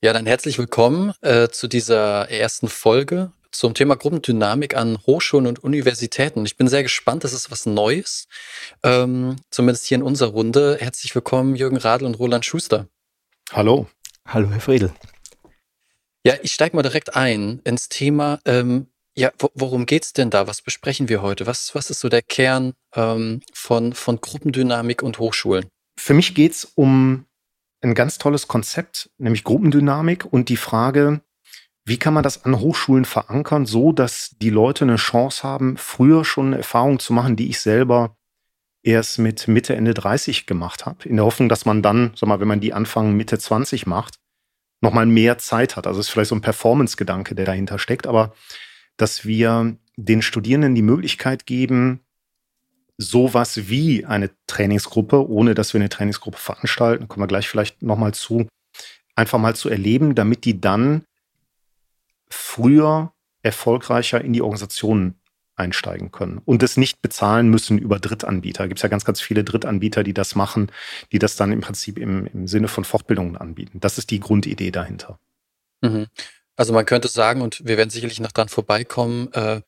Ja, dann herzlich willkommen äh, zu dieser ersten Folge zum Thema Gruppendynamik an Hochschulen und Universitäten. Ich bin sehr gespannt, das ist was Neues, ähm, zumindest hier in unserer Runde. Herzlich willkommen, Jürgen Radl und Roland Schuster. Hallo. Hallo, Herr Friedel. Ja, ich steige mal direkt ein ins Thema. Ähm, ja, worum geht's denn da? Was besprechen wir heute? Was, was ist so der Kern ähm, von, von Gruppendynamik und Hochschulen? Für mich geht's um ein ganz tolles Konzept, nämlich Gruppendynamik und die Frage, wie kann man das an Hochschulen verankern, so dass die Leute eine Chance haben, früher schon eine Erfahrung zu machen, die ich selber erst mit Mitte, Ende 30 gemacht habe, in der Hoffnung, dass man dann, sag mal, wenn man die Anfang Mitte 20 macht, nochmal mehr Zeit hat. Also es ist vielleicht so ein Performance-Gedanke, der dahinter steckt, aber dass wir den Studierenden die Möglichkeit geben, sowas wie eine Trainingsgruppe, ohne dass wir eine Trainingsgruppe veranstalten, kommen wir gleich vielleicht nochmal zu, einfach mal zu erleben, damit die dann früher erfolgreicher in die Organisationen einsteigen können und es nicht bezahlen müssen über Drittanbieter. Gibt es ja ganz, ganz viele Drittanbieter, die das machen, die das dann im Prinzip im, im Sinne von Fortbildungen anbieten. Das ist die Grundidee dahinter. Mhm. Also man könnte sagen, und wir werden sicherlich noch dran vorbeikommen, äh,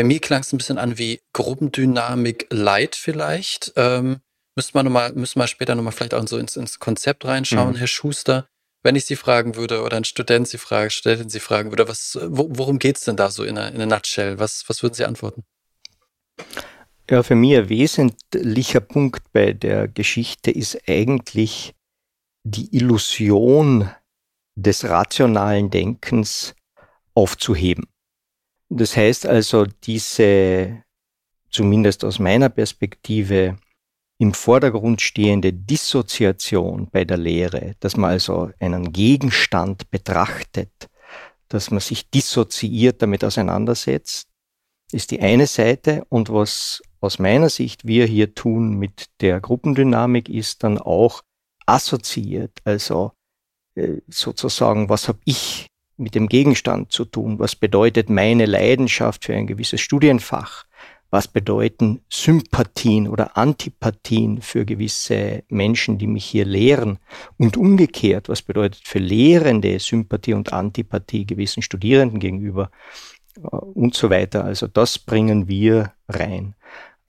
bei mir klang es ein bisschen an wie Gruppendynamik Light vielleicht. Ähm, müssen wir noch mal, müssen wir später nochmal vielleicht auch so ins, ins Konzept reinschauen, mhm. Herr Schuster. Wenn ich Sie fragen würde oder ein Student Sie fragen, Studentin Sie fragen würde, was, wo, worum geht's denn da so in einer, in einer Nutshell? Was, was würden Sie antworten? Ja, für mich ein wesentlicher Punkt bei der Geschichte ist eigentlich die Illusion des rationalen Denkens aufzuheben. Das heißt also, diese, zumindest aus meiner Perspektive, im Vordergrund stehende Dissoziation bei der Lehre, dass man also einen Gegenstand betrachtet, dass man sich dissoziiert damit auseinandersetzt, ist die eine Seite. Und was aus meiner Sicht wir hier tun mit der Gruppendynamik, ist dann auch assoziiert, also äh, sozusagen, was habe ich mit dem Gegenstand zu tun? Was bedeutet meine Leidenschaft für ein gewisses Studienfach? Was bedeuten Sympathien oder Antipathien für gewisse Menschen, die mich hier lehren? Und umgekehrt, was bedeutet für Lehrende Sympathie und Antipathie gewissen Studierenden gegenüber? Äh, und so weiter. Also das bringen wir rein.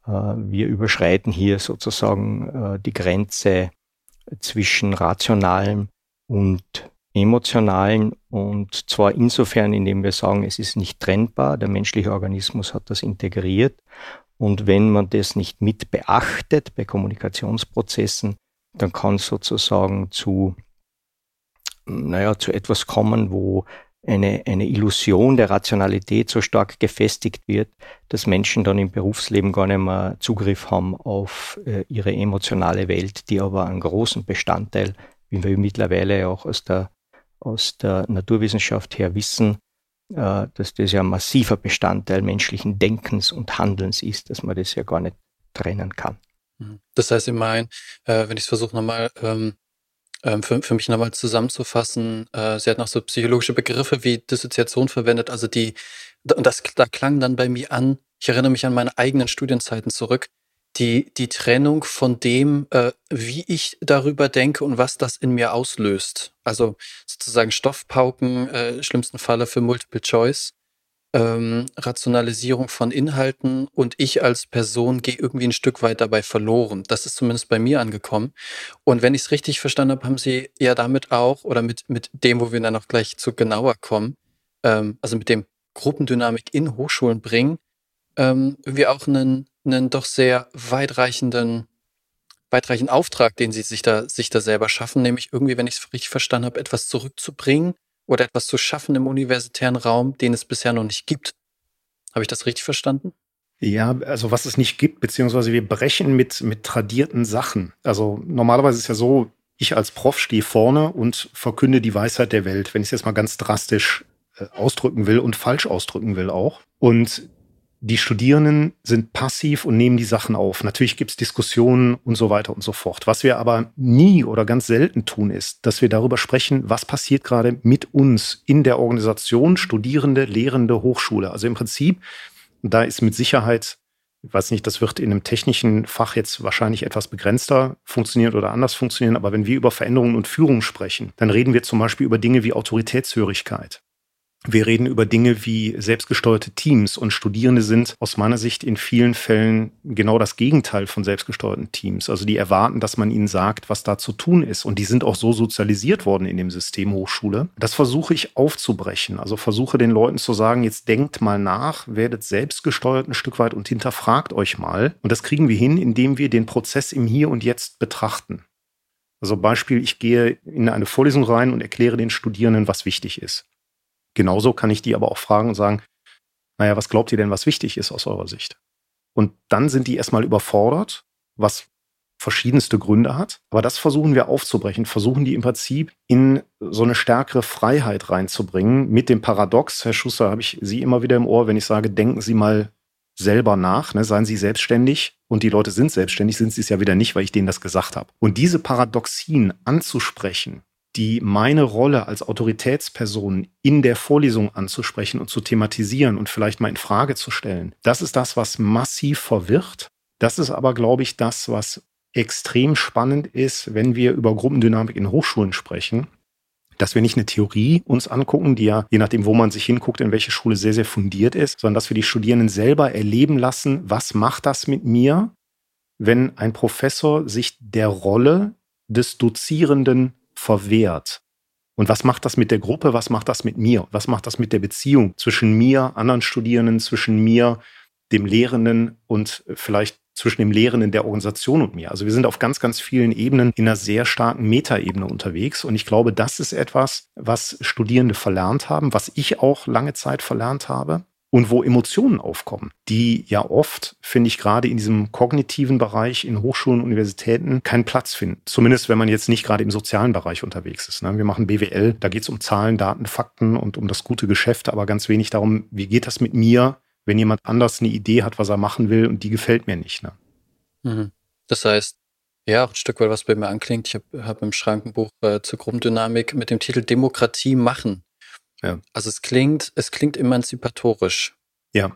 Äh, wir überschreiten hier sozusagen äh, die Grenze zwischen rationalem und emotionalen und zwar insofern, indem wir sagen, es ist nicht trennbar, der menschliche Organismus hat das integriert. Und wenn man das nicht mit beachtet bei Kommunikationsprozessen, dann kann es sozusagen zu, naja, zu etwas kommen, wo eine, eine Illusion der Rationalität so stark gefestigt wird, dass Menschen dann im Berufsleben gar nicht mehr Zugriff haben auf äh, ihre emotionale Welt, die aber einen großen Bestandteil, wie wir mittlerweile auch aus der aus der Naturwissenschaft her wissen, äh, dass das ja ein massiver Bestandteil menschlichen Denkens und Handelns ist, dass man das ja gar nicht trennen kann. Mhm. Das heißt, ich meine, äh, wenn ich es versuche nochmal ähm, ähm, für, für mich nochmal zusammenzufassen, äh, sie hat noch so psychologische Begriffe wie Dissoziation verwendet, also die, und das da klang dann bei mir an, ich erinnere mich an meine eigenen Studienzeiten zurück, die, die Trennung von dem, äh, wie ich darüber denke und was das in mir auslöst. Also sozusagen Stoffpauken, äh, schlimmsten Falle für Multiple Choice, ähm, Rationalisierung von Inhalten und ich als Person gehe irgendwie ein Stück weit dabei verloren. Das ist zumindest bei mir angekommen. Und wenn ich es richtig verstanden habe, haben Sie ja damit auch, oder mit, mit dem, wo wir dann noch gleich zu genauer kommen, ähm, also mit dem Gruppendynamik in Hochschulen bringen, ähm, irgendwie auch einen einen doch sehr weitreichenden, weitreichenden Auftrag, den sie sich da, sich da selber schaffen, nämlich irgendwie, wenn ich es richtig verstanden habe, etwas zurückzubringen oder etwas zu schaffen im universitären Raum, den es bisher noch nicht gibt. Habe ich das richtig verstanden? Ja, also was es nicht gibt, beziehungsweise wir brechen mit, mit tradierten Sachen. Also normalerweise ist ja so, ich als Prof stehe vorne und verkünde die Weisheit der Welt, wenn ich es jetzt mal ganz drastisch äh, ausdrücken will und falsch ausdrücken will auch. Und die Studierenden sind passiv und nehmen die Sachen auf. Natürlich gibt es Diskussionen und so weiter und so fort. Was wir aber nie oder ganz selten tun, ist, dass wir darüber sprechen, was passiert gerade mit uns in der Organisation Studierende, Lehrende, Hochschule. Also im Prinzip, da ist mit Sicherheit Ich weiß nicht, das wird in einem technischen Fach jetzt wahrscheinlich etwas begrenzter funktionieren oder anders funktionieren, aber wenn wir über Veränderungen und Führung sprechen, dann reden wir zum Beispiel über Dinge wie Autoritätshörigkeit. Wir reden über Dinge wie selbstgesteuerte Teams und Studierende sind aus meiner Sicht in vielen Fällen genau das Gegenteil von selbstgesteuerten Teams. Also die erwarten, dass man ihnen sagt, was da zu tun ist. Und die sind auch so sozialisiert worden in dem System Hochschule. Das versuche ich aufzubrechen. Also versuche den Leuten zu sagen, jetzt denkt mal nach, werdet selbstgesteuert ein Stück weit und hinterfragt euch mal. Und das kriegen wir hin, indem wir den Prozess im Hier und Jetzt betrachten. Also Beispiel, ich gehe in eine Vorlesung rein und erkläre den Studierenden, was wichtig ist. Genauso kann ich die aber auch fragen und sagen, naja, was glaubt ihr denn, was wichtig ist aus eurer Sicht? Und dann sind die erstmal überfordert, was verschiedenste Gründe hat. Aber das versuchen wir aufzubrechen, versuchen die im Prinzip in so eine stärkere Freiheit reinzubringen. Mit dem Paradox, Herr Schuster, habe ich Sie immer wieder im Ohr, wenn ich sage, denken Sie mal selber nach, ne? seien Sie selbstständig und die Leute sind selbstständig, sind sie es ja wieder nicht, weil ich denen das gesagt habe. Und diese Paradoxien anzusprechen, die meine Rolle als Autoritätsperson in der Vorlesung anzusprechen und zu thematisieren und vielleicht mal in Frage zu stellen. Das ist das, was massiv verwirrt. Das ist aber, glaube ich, das, was extrem spannend ist, wenn wir über Gruppendynamik in Hochschulen sprechen, dass wir nicht eine Theorie uns angucken, die ja, je nachdem, wo man sich hinguckt, in welche Schule sehr, sehr fundiert ist, sondern dass wir die Studierenden selber erleben lassen, was macht das mit mir, wenn ein Professor sich der Rolle des Dozierenden verwehrt. Und was macht das mit der Gruppe? Was macht das mit mir? Was macht das mit der Beziehung zwischen mir, anderen Studierenden, zwischen mir, dem Lehrenden und vielleicht zwischen dem Lehrenden der Organisation und mir? Also wir sind auf ganz, ganz vielen Ebenen in einer sehr starken Metaebene unterwegs. Und ich glaube, das ist etwas, was Studierende verlernt haben, was ich auch lange Zeit verlernt habe und wo Emotionen aufkommen, die ja oft, finde ich, gerade in diesem kognitiven Bereich in Hochschulen Universitäten keinen Platz finden. Zumindest, wenn man jetzt nicht gerade im sozialen Bereich unterwegs ist. Ne? Wir machen BWL, da geht es um Zahlen, Daten, Fakten und um das gute Geschäft, aber ganz wenig darum, wie geht das mit mir, wenn jemand anders eine Idee hat, was er machen will und die gefällt mir nicht. Ne? Mhm. Das heißt, ja, auch ein Stück weit, was bei mir anklingt. Ich habe hab im Schrankenbuch äh, zur Gruppendynamik mit dem Titel Demokratie machen ja. Also es klingt, es klingt emanzipatorisch. Ja.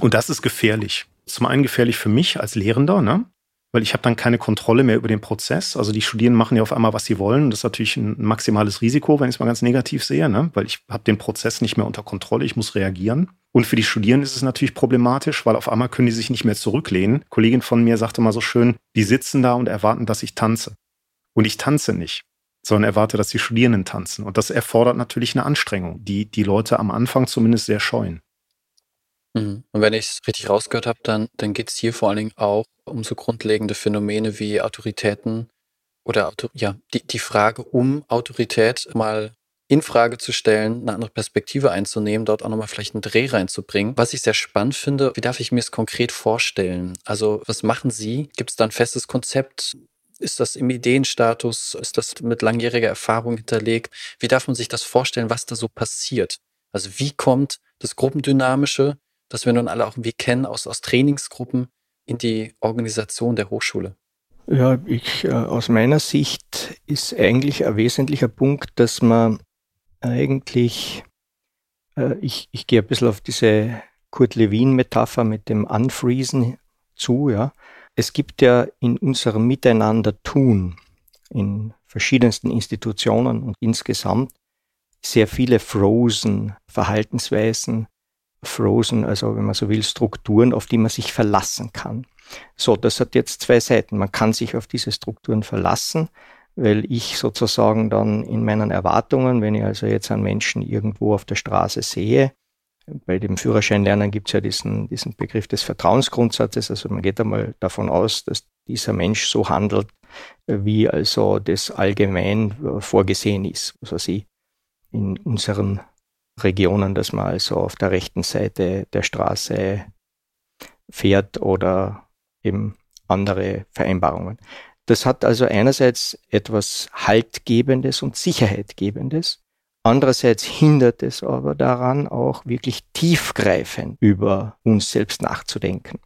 Und das ist gefährlich. Zum einen gefährlich für mich als Lehrender, ne? weil ich habe dann keine Kontrolle mehr über den Prozess. Also die Studierenden machen ja auf einmal, was sie wollen. Das ist natürlich ein maximales Risiko, wenn ich es mal ganz negativ sehe, ne? weil ich habe den Prozess nicht mehr unter Kontrolle, ich muss reagieren. Und für die Studierenden ist es natürlich problematisch, weil auf einmal können die sich nicht mehr zurücklehnen. Eine Kollegin von mir sagte mal so schön, die sitzen da und erwarten, dass ich tanze. Und ich tanze nicht sondern erwarte, dass die Studierenden tanzen. Und das erfordert natürlich eine Anstrengung, die die Leute am Anfang zumindest sehr scheuen. Mhm. Und wenn ich es richtig rausgehört habe, dann, dann geht es hier vor allen Dingen auch um so grundlegende Phänomene wie Autoritäten oder ja, die, die Frage um Autorität mal in Frage zu stellen, eine andere Perspektive einzunehmen, dort auch nochmal vielleicht einen Dreh reinzubringen. Was ich sehr spannend finde, wie darf ich mir es konkret vorstellen? Also, was machen Sie? Gibt es da ein festes Konzept? Ist das im Ideenstatus? Ist das mit langjähriger Erfahrung hinterlegt? Wie darf man sich das vorstellen, was da so passiert? Also wie kommt das Gruppendynamische, das wir nun alle auch irgendwie kennen aus, aus Trainingsgruppen, in die Organisation der Hochschule? Ja, ich, äh, aus meiner Sicht ist eigentlich ein wesentlicher Punkt, dass man eigentlich, äh, ich, ich gehe ein bisschen auf diese Kurt Lewin-Metapher mit dem Unfreezen zu, ja. Es gibt ja in unserem Miteinander-Tun in verschiedensten Institutionen und insgesamt sehr viele frozen Verhaltensweisen, frozen, also wenn man so will, Strukturen, auf die man sich verlassen kann. So, das hat jetzt zwei Seiten. Man kann sich auf diese Strukturen verlassen, weil ich sozusagen dann in meinen Erwartungen, wenn ich also jetzt einen Menschen irgendwo auf der Straße sehe, bei dem Führerscheinlernen gibt es ja diesen, diesen Begriff des Vertrauensgrundsatzes. Also man geht einmal davon aus, dass dieser Mensch so handelt, wie also das allgemein vorgesehen ist. Also sie in unseren Regionen, dass man also auf der rechten Seite der Straße fährt oder eben andere Vereinbarungen. Das hat also einerseits etwas Haltgebendes und Sicherheitgebendes. Andererseits hindert es aber daran, auch wirklich tiefgreifend über uns selbst nachzudenken.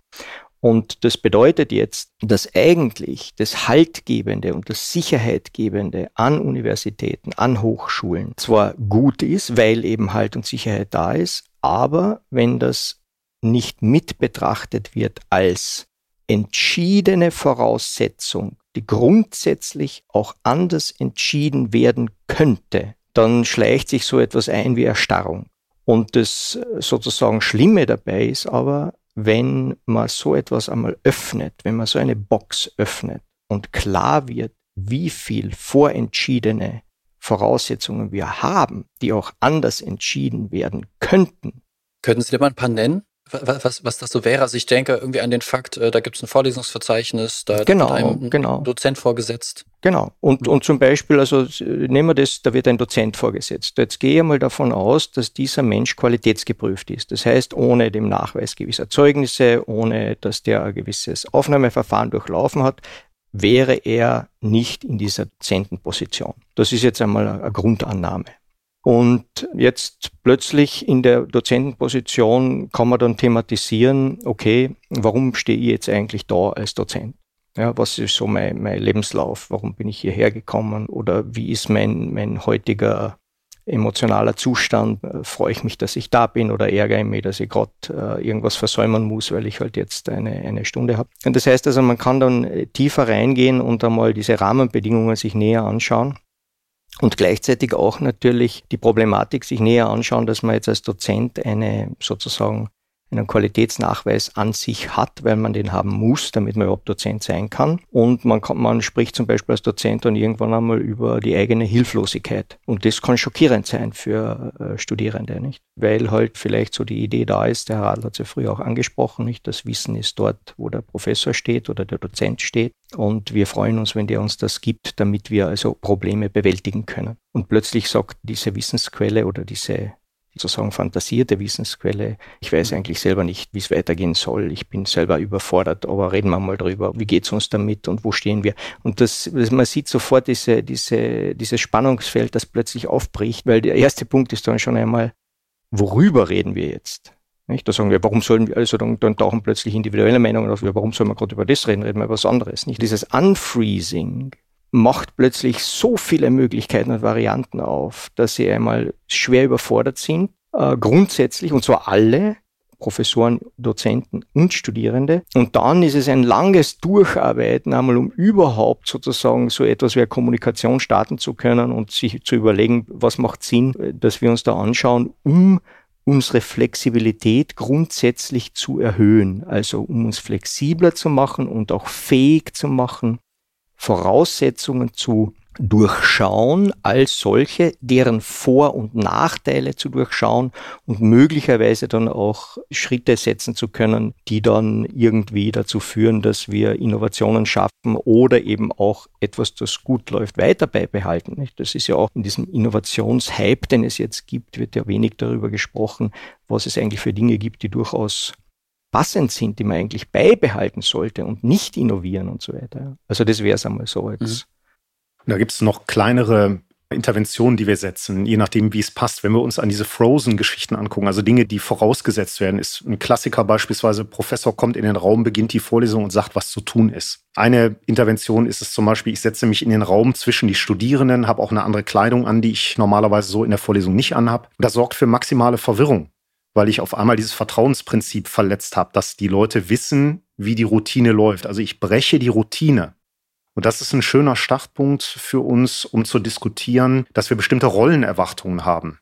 Und das bedeutet jetzt, dass eigentlich das Haltgebende und das Sicherheitgebende an Universitäten, an Hochschulen zwar gut ist, weil eben Halt und Sicherheit da ist, aber wenn das nicht mit betrachtet wird als entschiedene Voraussetzung, die grundsätzlich auch anders entschieden werden könnte, dann schleicht sich so etwas ein wie Erstarrung. Und das sozusagen Schlimme dabei ist aber, wenn man so etwas einmal öffnet, wenn man so eine Box öffnet und klar wird, wie viel vorentschiedene Voraussetzungen wir haben, die auch anders entschieden werden könnten. Könnten Sie dir mal ein paar nennen? Was, was das so wäre. Also ich denke irgendwie an den Fakt, äh, da gibt es ein Vorlesungsverzeichnis, da genau, wird einem genau. Dozent vorgesetzt. Genau. Und, und zum Beispiel, also nehmen wir das, da wird ein Dozent vorgesetzt. Jetzt gehe ich mal davon aus, dass dieser Mensch qualitätsgeprüft ist. Das heißt, ohne dem Nachweis gewisser Zeugnisse, ohne dass der ein gewisses Aufnahmeverfahren durchlaufen hat, wäre er nicht in dieser Dozentenposition. Das ist jetzt einmal eine Grundannahme. Und jetzt plötzlich in der Dozentenposition kann man dann thematisieren, okay, warum stehe ich jetzt eigentlich da als Dozent? Ja, was ist so mein, mein Lebenslauf? Warum bin ich hierher gekommen? Oder wie ist mein, mein heutiger emotionaler Zustand? Freue ich mich, dass ich da bin oder ärgere ich mich, dass ich gerade äh, irgendwas versäumen muss, weil ich halt jetzt eine, eine Stunde habe? Und das heißt also, man kann dann tiefer reingehen und einmal diese Rahmenbedingungen sich näher anschauen und gleichzeitig auch natürlich die Problematik sich näher anschauen, dass man jetzt als Dozent eine sozusagen einen Qualitätsnachweis an sich hat, weil man den haben muss, damit man überhaupt Dozent sein kann. Und man, kann, man spricht zum Beispiel als Dozent dann irgendwann einmal über die eigene Hilflosigkeit. Und das kann schockierend sein für äh, Studierende, nicht? Weil halt vielleicht so die Idee da ist, der Herr Radl hat es ja früher auch angesprochen, nicht? Das Wissen ist dort, wo der Professor steht oder der Dozent steht. Und wir freuen uns, wenn der uns das gibt, damit wir also Probleme bewältigen können. Und plötzlich sagt diese Wissensquelle oder diese sozusagen fantasierte Wissensquelle. Ich weiß eigentlich selber nicht, wie es weitergehen soll. Ich bin selber überfordert, aber reden wir mal drüber. Wie geht's uns damit und wo stehen wir? Und das, man sieht sofort diese, diese, dieses Spannungsfeld, das plötzlich aufbricht, weil der erste Punkt ist dann schon einmal, worüber reden wir jetzt? Nicht? Da sagen wir, warum sollen wir, also dann, dann tauchen plötzlich individuelle Meinungen auf, warum sollen wir gerade über das reden, reden wir über was anderes. Nicht? Dieses Unfreezing macht plötzlich so viele Möglichkeiten und Varianten auf, dass sie einmal schwer überfordert sind, äh, grundsätzlich, und zwar alle, Professoren, Dozenten und Studierende. Und dann ist es ein langes Durcharbeiten, einmal um überhaupt sozusagen so etwas wie Kommunikation starten zu können und sich zu überlegen, was macht Sinn, dass wir uns da anschauen, um unsere Flexibilität grundsätzlich zu erhöhen. Also um uns flexibler zu machen und auch fähig zu machen, Voraussetzungen zu durchschauen als solche, deren Vor- und Nachteile zu durchschauen und möglicherweise dann auch Schritte setzen zu können, die dann irgendwie dazu führen, dass wir Innovationen schaffen oder eben auch etwas, das gut läuft, weiter beibehalten. Das ist ja auch in diesem Innovationshype, den es jetzt gibt, wird ja wenig darüber gesprochen, was es eigentlich für Dinge gibt, die durchaus passend sind, die man eigentlich beibehalten sollte und nicht innovieren und so weiter. Also das wäre es einmal so jetzt. Mhm. Da gibt es noch kleinere Interventionen, die wir setzen, je nachdem, wie es passt. Wenn wir uns an diese Frozen-Geschichten angucken, also Dinge, die vorausgesetzt werden, ist ein Klassiker beispielsweise, Professor kommt in den Raum, beginnt die Vorlesung und sagt, was zu tun ist. Eine Intervention ist es zum Beispiel, ich setze mich in den Raum zwischen die Studierenden, habe auch eine andere Kleidung an, die ich normalerweise so in der Vorlesung nicht anhabe. Das sorgt für maximale Verwirrung weil ich auf einmal dieses Vertrauensprinzip verletzt habe, dass die Leute wissen, wie die Routine läuft. Also ich breche die Routine. Und das ist ein schöner Startpunkt für uns, um zu diskutieren, dass wir bestimmte Rollenerwartungen haben,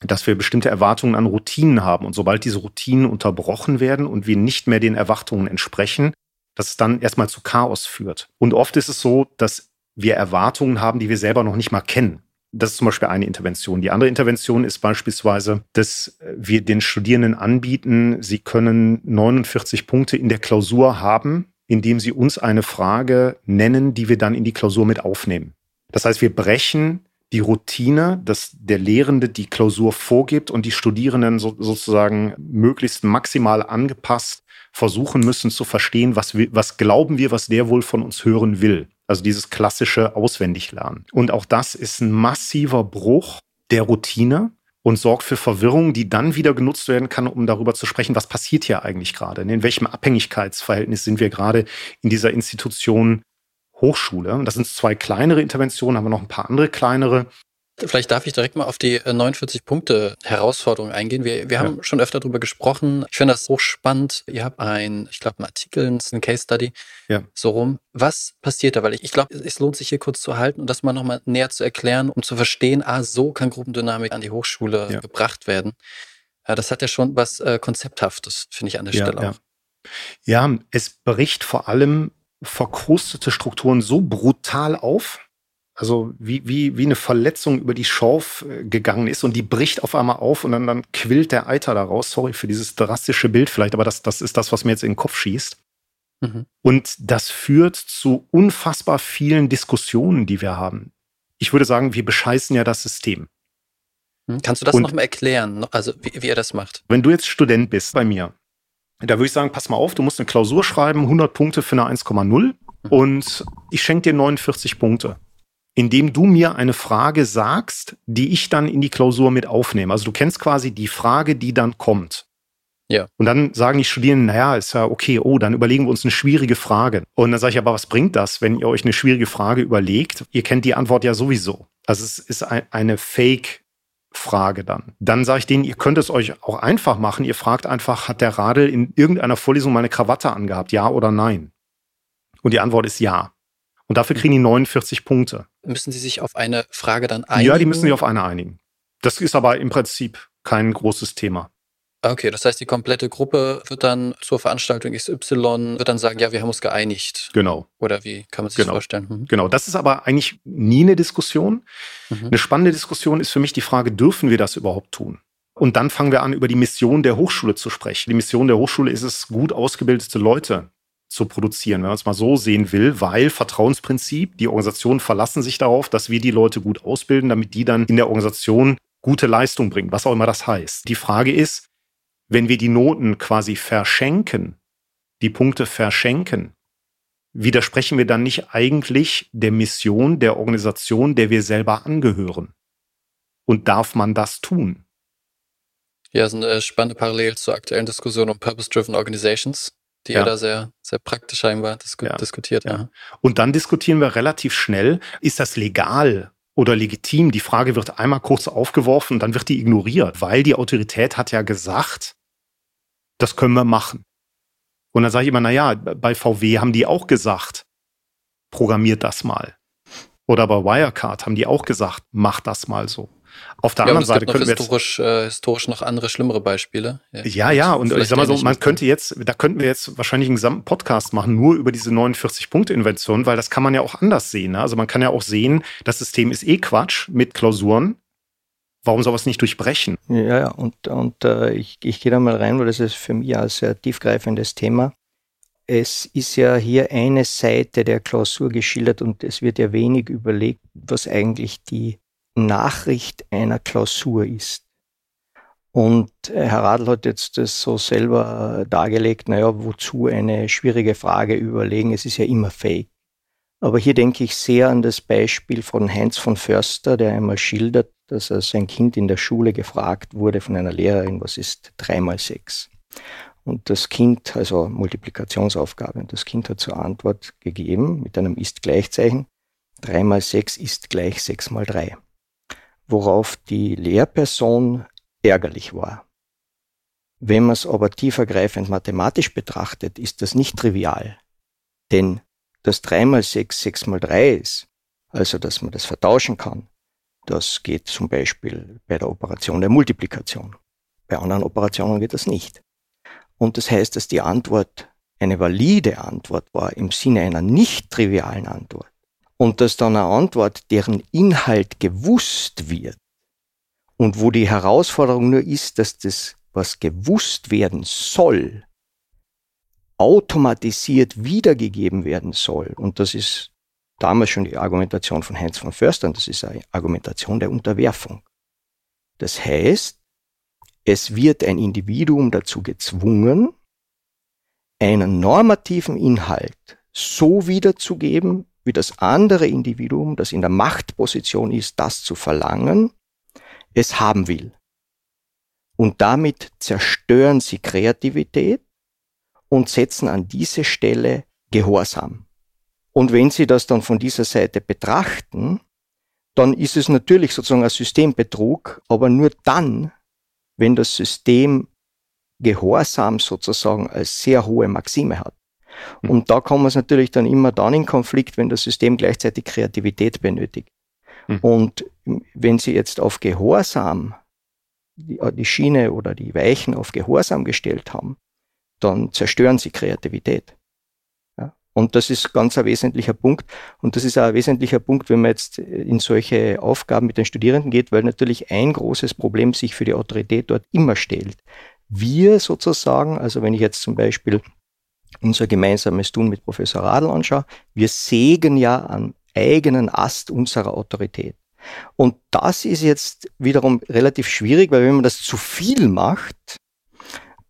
dass wir bestimmte Erwartungen an Routinen haben. Und sobald diese Routinen unterbrochen werden und wir nicht mehr den Erwartungen entsprechen, dass es dann erstmal zu Chaos führt. Und oft ist es so, dass wir Erwartungen haben, die wir selber noch nicht mal kennen. Das ist zum Beispiel eine Intervention. Die andere Intervention ist beispielsweise, dass wir den Studierenden anbieten, sie können 49 Punkte in der Klausur haben, indem sie uns eine Frage nennen, die wir dann in die Klausur mit aufnehmen. Das heißt, wir brechen die Routine, dass der Lehrende die Klausur vorgibt und die Studierenden so, sozusagen möglichst maximal angepasst versuchen müssen zu verstehen, was, wir, was glauben wir, was der wohl von uns hören will. Also dieses klassische Auswendiglernen. Und auch das ist ein massiver Bruch der Routine und sorgt für Verwirrung, die dann wieder genutzt werden kann, um darüber zu sprechen, was passiert hier eigentlich gerade? In welchem Abhängigkeitsverhältnis sind wir gerade in dieser Institution Hochschule? Das sind zwei kleinere Interventionen, haben wir noch ein paar andere kleinere. Vielleicht darf ich direkt mal auf die 49 äh, eingehen. Wir, wir ja. haben schon öfter darüber gesprochen. Ich finde das hochspannend. Ihr habt ein, ich glaube, ein Artikel, ein Case Study, ja. so rum. Was passiert da? Weil ich, ich glaube, es lohnt sich hier kurz zu halten und das mal nochmal näher zu erklären, um zu verstehen, ah, so kann Gruppendynamik an die Hochschule ja. gebracht werden. Ja, das hat ja schon was äh, Konzepthaftes, finde ich an der Stelle auch. Ja, es bricht vor allem verkrustete Strukturen so brutal auf, also wie, wie, wie eine Verletzung über die Schorf äh, gegangen ist und die bricht auf einmal auf und dann, dann quillt der Eiter daraus. Sorry für dieses drastische Bild vielleicht, aber das, das ist das, was mir jetzt in den Kopf schießt. Mhm. Und das führt zu unfassbar vielen Diskussionen, die wir haben. Ich würde sagen, wir bescheißen ja das System. Hm, kannst du das nochmal erklären, also wie, wie ihr das macht? Wenn du jetzt Student bist bei mir, da würde ich sagen, pass mal auf, du musst eine Klausur schreiben, 100 Punkte für eine 1,0 mhm. und ich schenke dir 49 Punkte indem du mir eine Frage sagst, die ich dann in die Klausur mit aufnehme. Also du kennst quasi die Frage, die dann kommt. Ja. Und dann sagen die Studierenden, naja, ist ja okay, oh, dann überlegen wir uns eine schwierige Frage. Und dann sage ich, aber was bringt das, wenn ihr euch eine schwierige Frage überlegt? Ihr kennt die Antwort ja sowieso. Also es ist eine Fake-Frage dann. Dann sage ich denen, ihr könnt es euch auch einfach machen. Ihr fragt einfach, hat der Radl in irgendeiner Vorlesung meine Krawatte angehabt? Ja oder nein? Und die Antwort ist ja. Und dafür kriegen die 49 Punkte. Müssen Sie sich auf eine Frage dann einigen? Ja, die müssen sich auf eine einigen. Das ist aber im Prinzip kein großes Thema. Okay, das heißt, die komplette Gruppe wird dann zur Veranstaltung XY, wird dann sagen, ja, wir haben uns geeinigt. Genau. Oder wie kann man sich genau. das vorstellen? Mhm. Genau, das ist aber eigentlich nie eine Diskussion. Mhm. Eine spannende Diskussion ist für mich die Frage, dürfen wir das überhaupt tun? Und dann fangen wir an, über die Mission der Hochschule zu sprechen. Die Mission der Hochschule ist es, gut ausgebildete Leute zu produzieren, wenn man es mal so sehen will, weil Vertrauensprinzip, die Organisationen verlassen sich darauf, dass wir die Leute gut ausbilden, damit die dann in der Organisation gute Leistung bringen, was auch immer das heißt. Die Frage ist, wenn wir die Noten quasi verschenken, die Punkte verschenken, widersprechen wir dann nicht eigentlich der Mission der Organisation, der wir selber angehören? Und darf man das tun? Ja, das ist eine spannende Parallel zur aktuellen Diskussion um Purpose-Driven Organizations die ja. ihr da sehr, sehr praktisch scheinbar disku ja. diskutiert. Ja. Und dann diskutieren wir relativ schnell, ist das legal oder legitim? Die Frage wird einmal kurz aufgeworfen und dann wird die ignoriert, weil die Autorität hat ja gesagt, das können wir machen. Und dann sage ich immer, na ja, bei VW haben die auch gesagt, programmiert das mal. Oder bei Wirecard haben die auch gesagt, mach das mal so. Auf der ja, anderen Seite können wir historisch, äh, historisch noch andere schlimmere Beispiele. Ja, ja, ja. und ich sag mal so, man könnte jetzt, da könnten wir jetzt wahrscheinlich einen gesamten Podcast machen, nur über diese 49-Punkte-Invention, weil das kann man ja auch anders sehen. Ne? Also man kann ja auch sehen, das System ist eh Quatsch mit Klausuren. Warum soll man es nicht durchbrechen? Ja, ja, und, und äh, ich, ich gehe da mal rein, weil das ist für mich ein sehr tiefgreifendes Thema. Es ist ja hier eine Seite der Klausur geschildert und es wird ja wenig überlegt, was eigentlich die Nachricht einer Klausur ist. Und Herr Radl hat jetzt das so selber dargelegt, naja, wozu eine schwierige Frage überlegen, es ist ja immer fake. Aber hier denke ich sehr an das Beispiel von Heinz von Förster, der einmal schildert, dass er sein Kind in der Schule gefragt wurde von einer Lehrerin, was ist 3 mal 6? Und das Kind, also Multiplikationsaufgabe, und das Kind hat zur Antwort gegeben mit einem Ist-Gleichzeichen, 3 mal 6 ist gleich 6 mal 3 worauf die Lehrperson ärgerlich war. Wenn man es aber tiefergreifend mathematisch betrachtet, ist das nicht trivial. Denn das 3 mal 6 6 mal 3 ist, also dass man das vertauschen kann, das geht zum Beispiel bei der Operation der Multiplikation. Bei anderen Operationen geht das nicht. Und das heißt, dass die Antwort eine valide Antwort war im Sinne einer nicht trivialen Antwort und dass dann eine Antwort, deren Inhalt gewusst wird und wo die Herausforderung nur ist, dass das, was gewusst werden soll, automatisiert wiedergegeben werden soll. Und das ist damals schon die Argumentation von Heinz von Förster, und das ist eine Argumentation der Unterwerfung. Das heißt, es wird ein Individuum dazu gezwungen, einen normativen Inhalt so wiederzugeben, wie das andere Individuum, das in der Machtposition ist, das zu verlangen, es haben will. Und damit zerstören sie Kreativität und setzen an diese Stelle Gehorsam. Und wenn Sie das dann von dieser Seite betrachten, dann ist es natürlich sozusagen ein Systembetrug, aber nur dann, wenn das System Gehorsam sozusagen als sehr hohe Maxime hat. Hm. Und da kommen wir es natürlich dann immer dann in Konflikt, wenn das System gleichzeitig Kreativität benötigt. Mhm. Und wenn Sie jetzt auf Gehorsam die, die Schiene oder die Weichen auf Gehorsam gestellt haben, dann zerstören Sie Kreativität. Und das ist ganz ein wesentlicher Punkt. Und das ist auch ein wesentlicher Punkt, wenn man jetzt in solche Aufgaben mit den Studierenden geht, weil natürlich ein großes Problem sich für die Autorität dort immer stellt. Wir sozusagen, also wenn ich jetzt zum Beispiel unser gemeinsames Tun mit Professor Radl anschaue, wir sägen ja am eigenen Ast unserer Autorität. Und das ist jetzt wiederum relativ schwierig, weil wenn man das zu viel macht,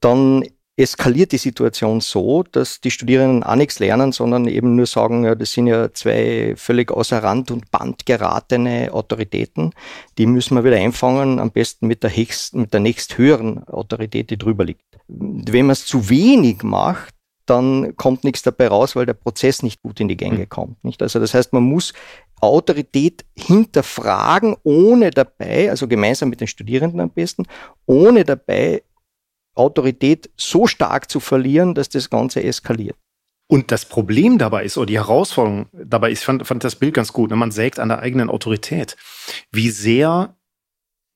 dann eskaliert die Situation so, dass die Studierenden auch nichts lernen, sondern eben nur sagen, ja, das sind ja zwei völlig außer Rand und Band geratene Autoritäten, die müssen wir wieder einfangen, am besten mit der, höchsten, mit der nächsthöheren Autorität, die drüber liegt. Wenn man es zu wenig macht, dann kommt nichts dabei raus, weil der Prozess nicht gut in die Gänge mhm. kommt. Nicht? Also das heißt, man muss Autorität hinterfragen, ohne dabei, also gemeinsam mit den Studierenden am besten, ohne dabei Autorität so stark zu verlieren, dass das Ganze eskaliert. Und das Problem dabei ist, oder die Herausforderung dabei ist, ich fand, fand das Bild ganz gut, ne? man sägt an der eigenen Autorität, wie sehr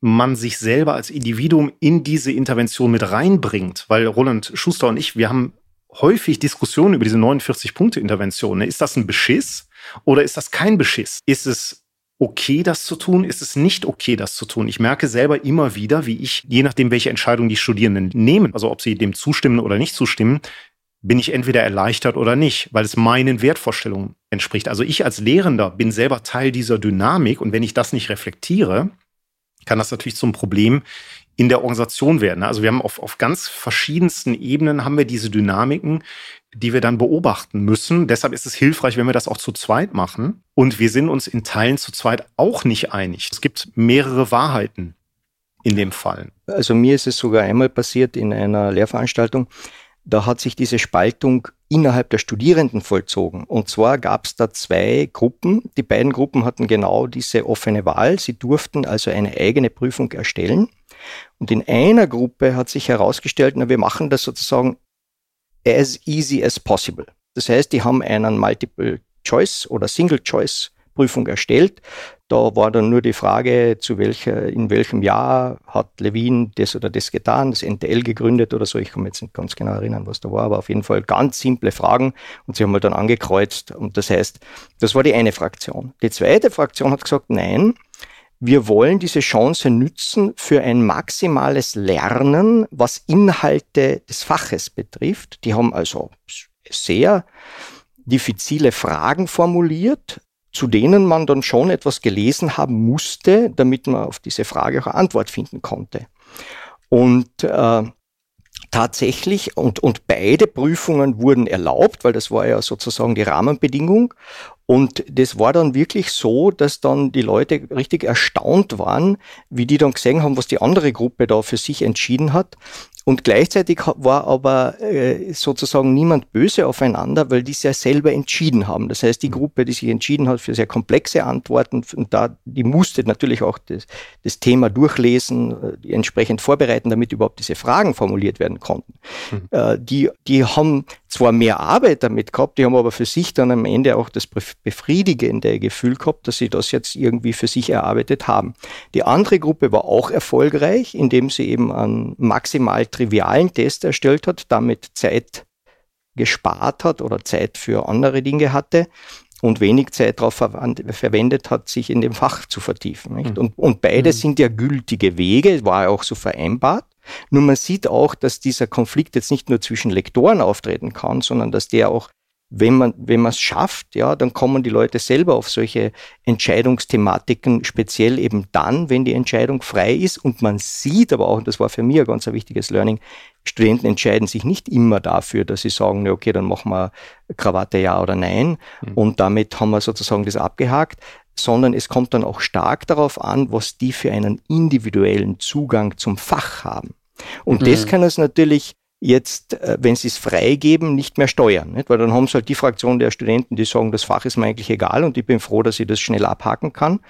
man sich selber als Individuum in diese Intervention mit reinbringt. Weil Roland Schuster und ich, wir haben häufig Diskussionen über diese 49-Punkte-Intervention. Ne? Ist das ein Beschiss oder ist das kein Beschiss? Ist es okay, das zu tun? Ist es nicht okay, das zu tun? Ich merke selber immer wieder, wie ich, je nachdem, welche Entscheidung die Studierenden nehmen, also ob sie dem zustimmen oder nicht zustimmen, bin ich entweder erleichtert oder nicht, weil es meinen Wertvorstellungen entspricht. Also ich als Lehrender bin selber Teil dieser Dynamik und wenn ich das nicht reflektiere, kann das natürlich zum Problem in der Organisation werden. Also wir haben auf, auf ganz verschiedensten Ebenen haben wir diese Dynamiken, die wir dann beobachten müssen. Deshalb ist es hilfreich, wenn wir das auch zu zweit machen. Und wir sind uns in Teilen zu zweit auch nicht einig. Es gibt mehrere Wahrheiten in dem Fall. Also mir ist es sogar einmal passiert in einer Lehrveranstaltung. Da hat sich diese Spaltung innerhalb der Studierenden vollzogen. Und zwar gab es da zwei Gruppen. Die beiden Gruppen hatten genau diese offene Wahl. Sie durften also eine eigene Prüfung erstellen. Und in einer Gruppe hat sich herausgestellt, na, wir machen das sozusagen as easy as possible. Das heißt, die haben einen Multiple Choice oder Single Choice Prüfung erstellt. Da war dann nur die Frage, zu welcher, in welchem Jahr hat Levin das oder das getan, das NTL gegründet oder so. Ich kann mich jetzt nicht ganz genau erinnern, was da war, aber auf jeden Fall ganz simple Fragen und sie haben halt dann angekreuzt. Und das heißt, das war die eine Fraktion. Die zweite Fraktion hat gesagt, nein, wir wollen diese Chance nützen für ein maximales Lernen, was Inhalte des Faches betrifft. Die haben also sehr diffizile Fragen formuliert, zu denen man dann schon etwas gelesen haben musste, damit man auf diese Frage auch eine Antwort finden konnte. Und äh, tatsächlich, und, und beide Prüfungen wurden erlaubt, weil das war ja sozusagen die Rahmenbedingung. Und das war dann wirklich so, dass dann die Leute richtig erstaunt waren, wie die dann gesehen haben, was die andere Gruppe da für sich entschieden hat. Und gleichzeitig war aber äh, sozusagen niemand böse aufeinander, weil die es ja selber entschieden haben. Das heißt, die mhm. Gruppe, die sich entschieden hat für sehr komplexe Antworten, und da, die musste natürlich auch das, das Thema durchlesen, äh, entsprechend vorbereiten, damit überhaupt diese Fragen formuliert werden konnten. Mhm. Äh, die, die haben zwar mehr Arbeit damit gehabt, die haben aber für sich dann am Ende auch das befriedigende Gefühl gehabt, dass sie das jetzt irgendwie für sich erarbeitet haben. Die andere Gruppe war auch erfolgreich, indem sie eben einen maximal trivialen Test erstellt hat, damit Zeit gespart hat oder Zeit für andere Dinge hatte und wenig Zeit darauf verwendet hat, sich in dem Fach zu vertiefen. Mhm. Und, und beide mhm. sind ja gültige Wege, war ja auch so vereinbart. Nur man sieht auch, dass dieser Konflikt jetzt nicht nur zwischen Lektoren auftreten kann, sondern dass der auch wenn man wenn man es schafft, ja, dann kommen die Leute selber auf solche Entscheidungsthematiken, speziell eben dann, wenn die Entscheidung frei ist. Und man sieht aber auch, und das war für mich ein ganz wichtiges Learning, Studenten entscheiden sich nicht immer dafür, dass sie sagen, okay, dann machen wir Krawatte ja oder nein. Mhm. Und damit haben wir sozusagen das abgehakt, sondern es kommt dann auch stark darauf an, was die für einen individuellen Zugang zum Fach haben. Und mhm. das kann es natürlich jetzt, äh, wenn sie es freigeben, nicht mehr steuern. Nicht? Weil dann haben sie halt die Fraktion der Studenten, die sagen, das Fach ist mir eigentlich egal und ich bin froh, dass ich das schnell abhaken kann.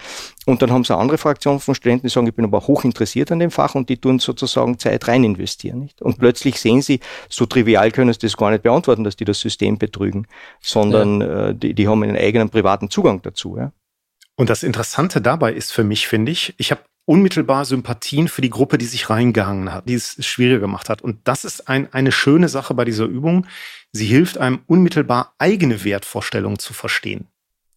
Und dann haben sie eine andere Fraktion von Studenten, die sagen, ich bin aber hoch interessiert an dem Fach und die tun sozusagen Zeit rein investieren. Nicht? Und plötzlich sehen sie, so trivial können sie das gar nicht beantworten, dass die das System betrügen, sondern ja. äh, die, die haben einen eigenen privaten Zugang dazu. Ja? Und das Interessante dabei ist für mich, finde ich, ich habe unmittelbar Sympathien für die Gruppe, die sich reingehangen hat, die es schwieriger gemacht hat. Und das ist ein, eine schöne Sache bei dieser Übung. Sie hilft einem unmittelbar eigene Wertvorstellungen zu verstehen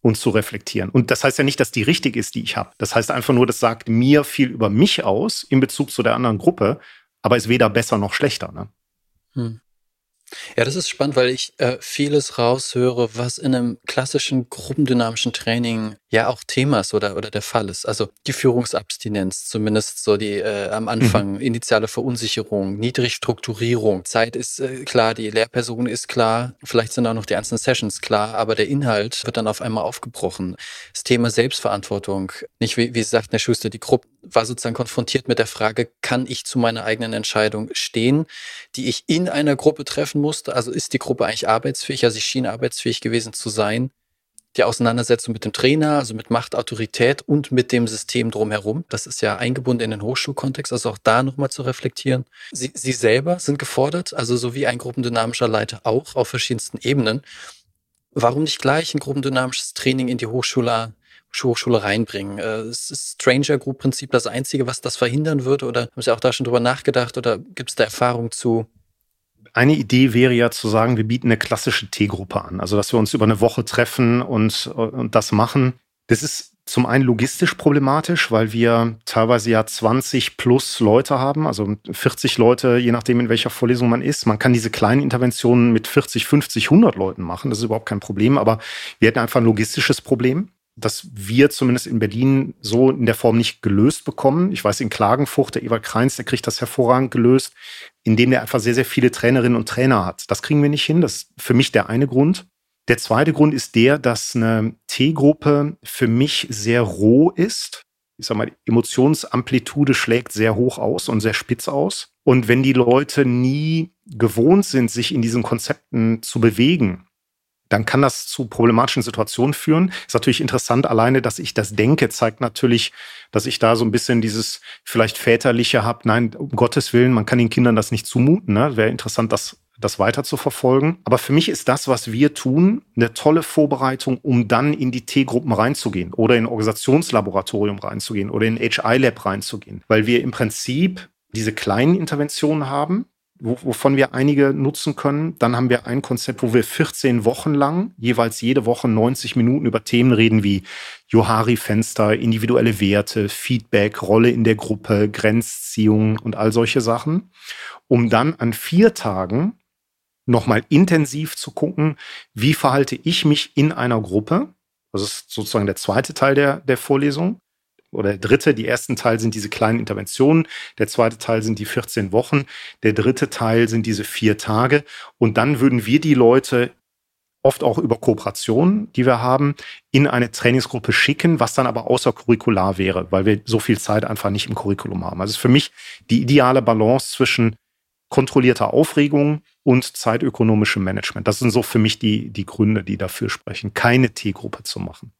und zu reflektieren. Und das heißt ja nicht, dass die richtig ist, die ich habe. Das heißt einfach nur, das sagt mir viel über mich aus in Bezug zu der anderen Gruppe, aber ist weder besser noch schlechter. Ne? Hm. Ja, das ist spannend, weil ich äh, vieles raushöre, was in einem klassischen gruppendynamischen Training ja auch Thema ist oder, oder der Fall ist. Also die Führungsabstinenz, zumindest so die äh, am Anfang, mhm. initiale Verunsicherung, Niedrigstrukturierung. Zeit ist äh, klar, die Lehrperson ist klar, vielleicht sind auch noch die einzelnen Sessions klar, aber der Inhalt wird dann auf einmal aufgebrochen. Das Thema Selbstverantwortung, nicht wie, wie sagt Herr Schuster, die Gruppe war sozusagen konfrontiert mit der Frage, kann ich zu meiner eigenen Entscheidung stehen, die ich in einer Gruppe treffen musste? Also ist die Gruppe eigentlich arbeitsfähig? Also ich schien arbeitsfähig gewesen zu sein. Die Auseinandersetzung mit dem Trainer, also mit Macht, Autorität und mit dem System drumherum. Das ist ja eingebunden in den Hochschulkontext, also auch da nochmal zu reflektieren. Sie, Sie selber sind gefordert, also so wie ein gruppendynamischer Leiter auch auf verschiedensten Ebenen. Warum nicht gleich ein gruppendynamisches Training in die Hochschule Hochschule reinbringen. Äh, ist das Stranger Group Prinzip das einzige, was das verhindern würde? Oder haben Sie auch da schon drüber nachgedacht oder gibt es da Erfahrung zu? Eine Idee wäre ja zu sagen, wir bieten eine klassische T-Gruppe an. Also, dass wir uns über eine Woche treffen und, und das machen. Das ist zum einen logistisch problematisch, weil wir teilweise ja 20 plus Leute haben, also 40 Leute, je nachdem, in welcher Vorlesung man ist. Man kann diese kleinen Interventionen mit 40, 50, 100 Leuten machen. Das ist überhaupt kein Problem. Aber wir hätten einfach ein logistisches Problem das wir zumindest in Berlin so in der Form nicht gelöst bekommen. Ich weiß, in Klagenfurt, der Ewald Kreins, der kriegt das hervorragend gelöst, indem er einfach sehr, sehr viele Trainerinnen und Trainer hat. Das kriegen wir nicht hin. Das ist für mich der eine Grund. Der zweite Grund ist der, dass eine T-Gruppe für mich sehr roh ist. Ich sag mal, Emotionsamplitude schlägt sehr hoch aus und sehr spitz aus. Und wenn die Leute nie gewohnt sind, sich in diesen Konzepten zu bewegen, dann kann das zu problematischen Situationen führen. Ist natürlich interessant, alleine, dass ich das denke, zeigt natürlich, dass ich da so ein bisschen dieses vielleicht väterliche habe. Nein, um Gottes Willen, man kann den Kindern das nicht zumuten. Ne? Wäre interessant, das, das weiter zu verfolgen. Aber für mich ist das, was wir tun, eine tolle Vorbereitung, um dann in die T-Gruppen reinzugehen oder in Organisationslaboratorium reinzugehen oder in HI-Lab reinzugehen. Weil wir im Prinzip diese kleinen Interventionen haben, wovon wir einige nutzen können. Dann haben wir ein Konzept, wo wir 14 Wochen lang jeweils jede Woche 90 Minuten über Themen reden wie Johari-Fenster, individuelle Werte, Feedback, Rolle in der Gruppe, Grenzziehung und all solche Sachen, um dann an vier Tagen nochmal intensiv zu gucken, wie verhalte ich mich in einer Gruppe. Das ist sozusagen der zweite Teil der, der Vorlesung oder der dritte. Die ersten Teil sind diese kleinen Interventionen. Der zweite Teil sind die 14 Wochen. Der dritte Teil sind diese vier Tage. Und dann würden wir die Leute oft auch über Kooperationen, die wir haben, in eine Trainingsgruppe schicken, was dann aber außercurricular wäre, weil wir so viel Zeit einfach nicht im Curriculum haben. Also ist für mich die ideale Balance zwischen kontrollierter Aufregung und zeitökonomischem Management. Das sind so für mich die, die Gründe, die dafür sprechen, keine T-Gruppe zu machen.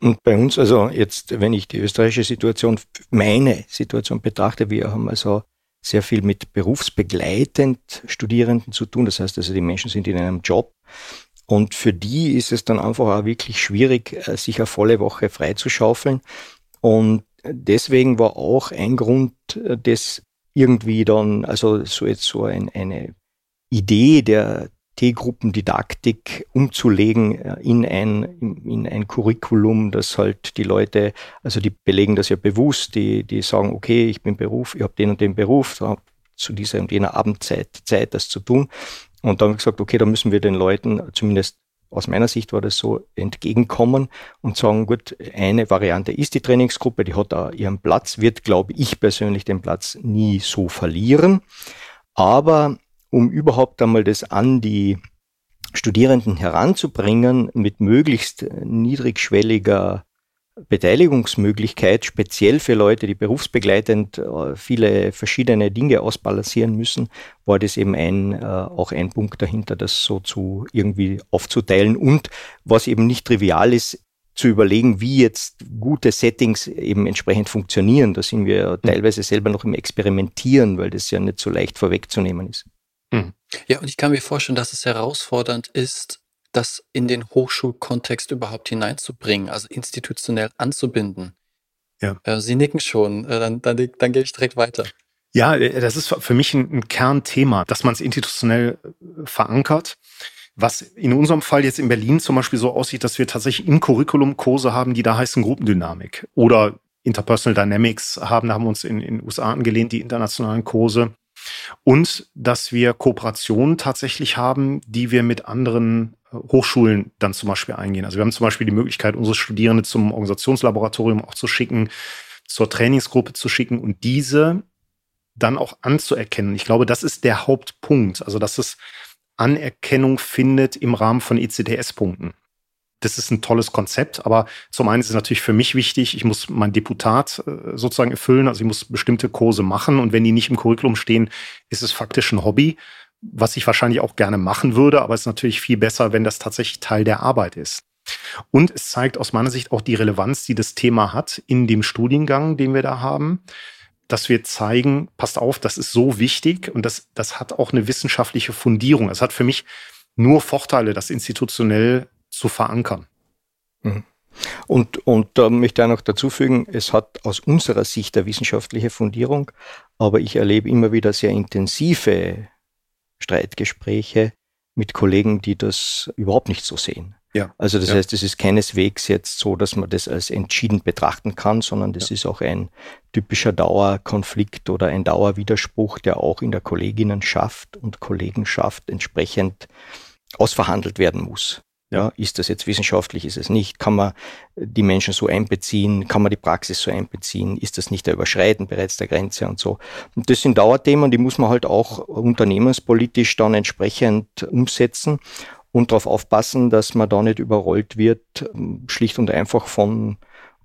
Und bei uns, also jetzt, wenn ich die österreichische Situation, meine Situation betrachte, wir haben also sehr viel mit berufsbegleitend Studierenden zu tun. Das heißt also, die Menschen sind in einem Job. Und für die ist es dann einfach auch wirklich schwierig, äh, sich eine volle Woche freizuschaufeln. Und deswegen war auch ein Grund, äh, das irgendwie dann, also so jetzt so ein, eine Idee der, T-Gruppendidaktik umzulegen äh, in ein, in ein Curriculum, das halt die Leute, also die belegen das ja bewusst, die, die sagen, okay, ich bin Beruf, ich habe den und den Beruf, habe zu dieser und jener Abendzeit Zeit, das zu tun. Und dann gesagt, okay, da müssen wir den Leuten, zumindest aus meiner Sicht war das so, entgegenkommen und sagen, gut, eine Variante ist die Trainingsgruppe, die hat da ihren Platz, wird, glaube ich persönlich, den Platz nie so verlieren. Aber um überhaupt einmal das an die Studierenden heranzubringen mit möglichst niedrigschwelliger Beteiligungsmöglichkeit, speziell für Leute, die berufsbegleitend äh, viele verschiedene Dinge ausbalancieren müssen, war das eben ein, äh, auch ein Punkt dahinter, das so zu irgendwie aufzuteilen und was eben nicht trivial ist, zu überlegen, wie jetzt gute Settings eben entsprechend funktionieren. Da sind wir hm. teilweise selber noch im Experimentieren, weil das ja nicht so leicht vorwegzunehmen ist. Hm. Ja, und ich kann mir vorstellen, dass es herausfordernd ist, das in den Hochschulkontext überhaupt hineinzubringen, also institutionell anzubinden. Ja. Äh, Sie nicken schon, äh, dann, dann, dann gehe ich direkt weiter. Ja, äh, das ist für mich ein, ein Kernthema, dass man es institutionell verankert. Was in unserem Fall jetzt in Berlin zum Beispiel so aussieht, dass wir tatsächlich im Curriculum Kurse haben, die da heißen Gruppendynamik oder Interpersonal Dynamics haben, da haben wir uns in den USA angelehnt, die internationalen Kurse. Und dass wir Kooperationen tatsächlich haben, die wir mit anderen äh, Hochschulen dann zum Beispiel eingehen. Also wir haben zum Beispiel die Möglichkeit, unsere Studierende zum Organisationslaboratorium auch zu schicken, zur Trainingsgruppe zu schicken und diese dann auch anzuerkennen. Ich glaube, das ist der Hauptpunkt. Also, dass es Anerkennung findet im Rahmen von ECTS-Punkten. Das ist ein tolles Konzept, aber zum einen ist es natürlich für mich wichtig, ich muss mein Deputat äh, sozusagen erfüllen, also ich muss bestimmte Kurse machen und wenn die nicht im Curriculum stehen, ist es faktisch ein Hobby was ich wahrscheinlich auch gerne machen würde, aber es ist natürlich viel besser, wenn das tatsächlich Teil der Arbeit ist. Und es zeigt aus meiner Sicht auch die Relevanz, die das Thema hat in dem Studiengang, den wir da haben, dass wir zeigen, passt auf, das ist so wichtig und das, das hat auch eine wissenschaftliche Fundierung. Es hat für mich nur Vorteile, das institutionell zu verankern. Mhm. Und, und da möchte ich auch noch dazu fügen, es hat aus unserer Sicht eine wissenschaftliche Fundierung, aber ich erlebe immer wieder sehr intensive Streitgespräche mit Kollegen, die das überhaupt nicht so sehen. Ja. Also das ja. heißt, es ist keineswegs jetzt so, dass man das als entschieden betrachten kann, sondern das ja. ist auch ein typischer Dauerkonflikt oder ein Dauerwiderspruch, der auch in der Kolleginnenschaft und Kollegenschaft entsprechend ausverhandelt werden muss. Ja, ist das jetzt wissenschaftlich, ist es nicht? Kann man die Menschen so einbeziehen? Kann man die Praxis so einbeziehen? Ist das nicht der Überschreiten bereits der Grenze und so? Und das sind Dauerthemen, die muss man halt auch unternehmenspolitisch dann entsprechend umsetzen und darauf aufpassen, dass man da nicht überrollt wird, schlicht und einfach von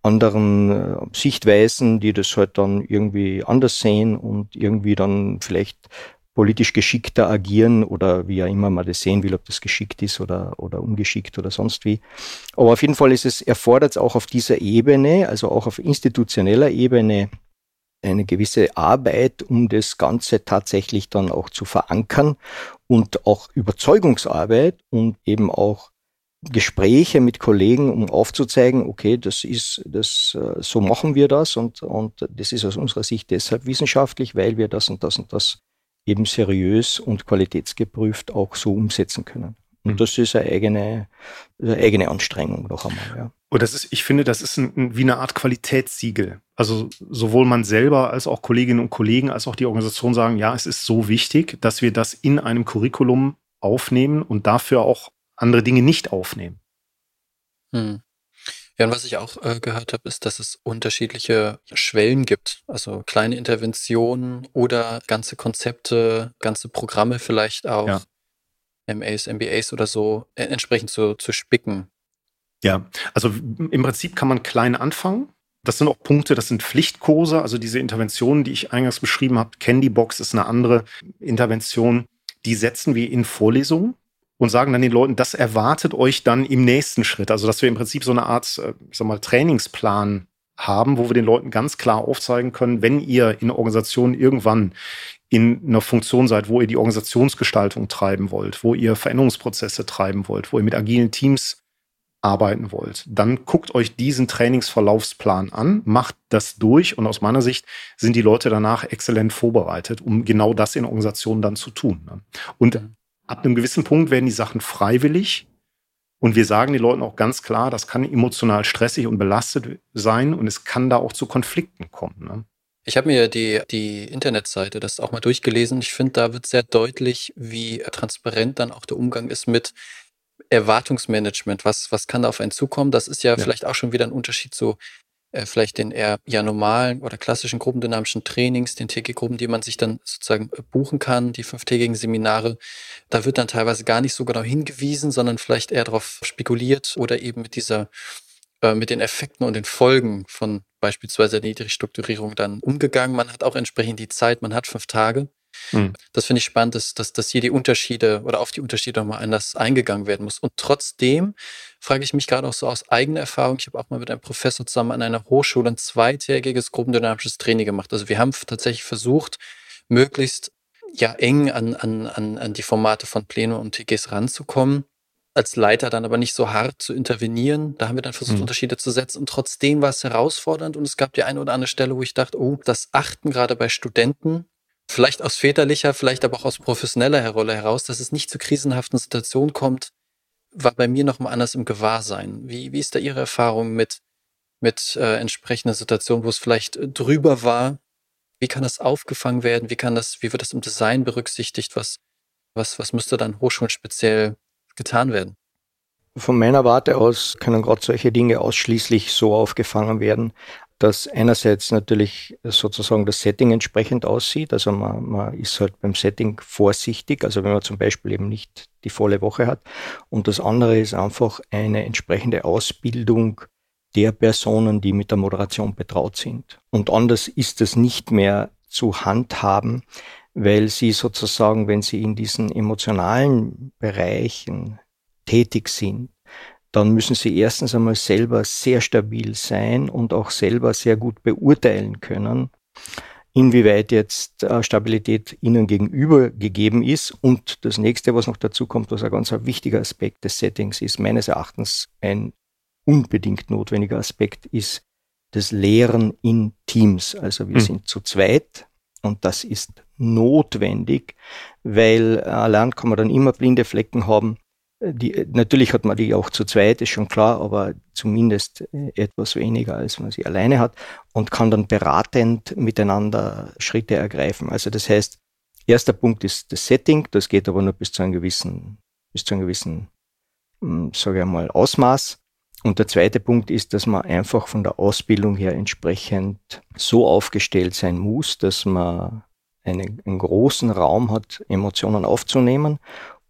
anderen äh, Sichtweisen, die das halt dann irgendwie anders sehen und irgendwie dann vielleicht politisch geschickter agieren oder wie ja immer man das sehen will, ob das geschickt ist oder, oder ungeschickt oder sonst wie. Aber auf jeden Fall ist es, erfordert es auch auf dieser Ebene, also auch auf institutioneller Ebene, eine gewisse Arbeit, um das Ganze tatsächlich dann auch zu verankern und auch Überzeugungsarbeit und eben auch Gespräche mit Kollegen, um aufzuzeigen, okay, das ist, das, äh, so machen wir das und, und das ist aus unserer Sicht deshalb wissenschaftlich, weil wir das und das und das eben seriös und qualitätsgeprüft auch so umsetzen können. Und mhm. das ist eine eigene, eine eigene Anstrengung noch einmal. Ja. Und das ist, ich finde, das ist ein, wie eine Art Qualitätssiegel. Also sowohl man selber als auch Kolleginnen und Kollegen als auch die Organisation sagen, ja, es ist so wichtig, dass wir das in einem Curriculum aufnehmen und dafür auch andere Dinge nicht aufnehmen. Hm. Ja, und was ich auch äh, gehört habe, ist, dass es unterschiedliche Schwellen gibt. Also kleine Interventionen oder ganze Konzepte, ganze Programme vielleicht auch, ja. MAs, MBAs oder so, äh, entsprechend zu, zu spicken. Ja, also im Prinzip kann man klein anfangen. Das sind auch Punkte, das sind Pflichtkurse, also diese Interventionen, die ich eingangs beschrieben habe. Candybox ist eine andere Intervention. Die setzen wir in Vorlesungen und sagen dann den Leuten, das erwartet euch dann im nächsten Schritt. Also, dass wir im Prinzip so eine Art, äh, ich sag mal, Trainingsplan haben, wo wir den Leuten ganz klar aufzeigen können, wenn ihr in Organisationen irgendwann in einer Funktion seid, wo ihr die Organisationsgestaltung treiben wollt, wo ihr Veränderungsprozesse treiben wollt, wo ihr mit agilen Teams arbeiten wollt, dann guckt euch diesen Trainingsverlaufsplan an, macht das durch und aus meiner Sicht sind die Leute danach exzellent vorbereitet, um genau das in Organisationen dann zu tun. Ne? Und ab einem gewissen Punkt werden die Sachen freiwillig. Und wir sagen den Leuten auch ganz klar, das kann emotional stressig und belastet sein und es kann da auch zu Konflikten kommen. Ne? Ich habe mir die, die Internetseite das auch mal durchgelesen. Ich finde, da wird sehr deutlich, wie transparent dann auch der Umgang ist mit Erwartungsmanagement. Was, was kann da auf einen zukommen? Das ist ja, ja. vielleicht auch schon wieder ein Unterschied zu äh, vielleicht den eher ja normalen oder klassischen gruppendynamischen Trainings, den TG-Gruppen, die man sich dann sozusagen äh, buchen kann, die fünftägigen Seminare. Da wird dann teilweise gar nicht so genau hingewiesen, sondern vielleicht eher darauf spekuliert oder eben mit dieser äh, mit den Effekten und den Folgen von beispielsweise der Niedrigstrukturierung dann umgegangen. Man hat auch entsprechend die Zeit, man hat fünf Tage. Mhm. Das finde ich spannend, dass, dass, dass hier die Unterschiede oder auf die Unterschiede nochmal anders eingegangen werden muss. Und trotzdem frage ich mich gerade auch so aus eigener Erfahrung, ich habe auch mal mit einem Professor zusammen an einer Hochschule ein zweitägiges gruppendynamisches Training gemacht. Also wir haben tatsächlich versucht, möglichst ja eng an, an, an, an die Formate von Pleno und TGs ranzukommen als Leiter dann aber nicht so hart zu intervenieren. Da haben wir dann versucht, mhm. Unterschiede zu setzen. Und trotzdem war es herausfordernd. Und es gab die eine oder andere Stelle, wo ich dachte, oh, das Achten gerade bei Studenten, vielleicht aus väterlicher, vielleicht aber auch aus professioneller Rolle heraus, dass es nicht zu krisenhaften Situationen kommt, war bei mir nochmal anders im Gewahrsein. Wie, wie ist da Ihre Erfahrung mit, mit äh, entsprechender Situation, wo es vielleicht drüber war? Wie kann das aufgefangen werden? Wie kann das, wie wird das im Design berücksichtigt? Was, was, was müsste dann Hochschulen speziell getan werden? Von meiner Warte aus können gerade solche Dinge ausschließlich so aufgefangen werden, dass einerseits natürlich sozusagen das Setting entsprechend aussieht. Also man, man ist halt beim Setting vorsichtig, also wenn man zum Beispiel eben nicht die volle Woche hat. Und das andere ist einfach eine entsprechende Ausbildung der Personen, die mit der Moderation betraut sind. Und anders ist es nicht mehr zu handhaben, weil sie sozusagen, wenn sie in diesen emotionalen Bereichen tätig sind, dann müssen sie erstens einmal selber sehr stabil sein und auch selber sehr gut beurteilen können, inwieweit jetzt äh, Stabilität ihnen gegenüber gegeben ist. Und das nächste, was noch dazu kommt, was ein ganz wichtiger Aspekt des Settings ist, meines Erachtens ein unbedingt notwendiger Aspekt, ist das Lehren in Teams. Also wir hm. sind zu zweit und das ist notwendig, weil allein kann man dann immer blinde Flecken haben. Die, natürlich hat man die auch zu zweit, ist schon klar, aber zumindest äh, etwas weniger, als man sie alleine hat und kann dann beratend miteinander Schritte ergreifen. Also das heißt, erster Punkt ist das Setting, das geht aber nur bis zu einem gewissen, bis zu einem gewissen, hm, sage ich mal, Ausmaß. Und der zweite Punkt ist, dass man einfach von der Ausbildung her entsprechend so aufgestellt sein muss, dass man einen, einen großen Raum hat, Emotionen aufzunehmen.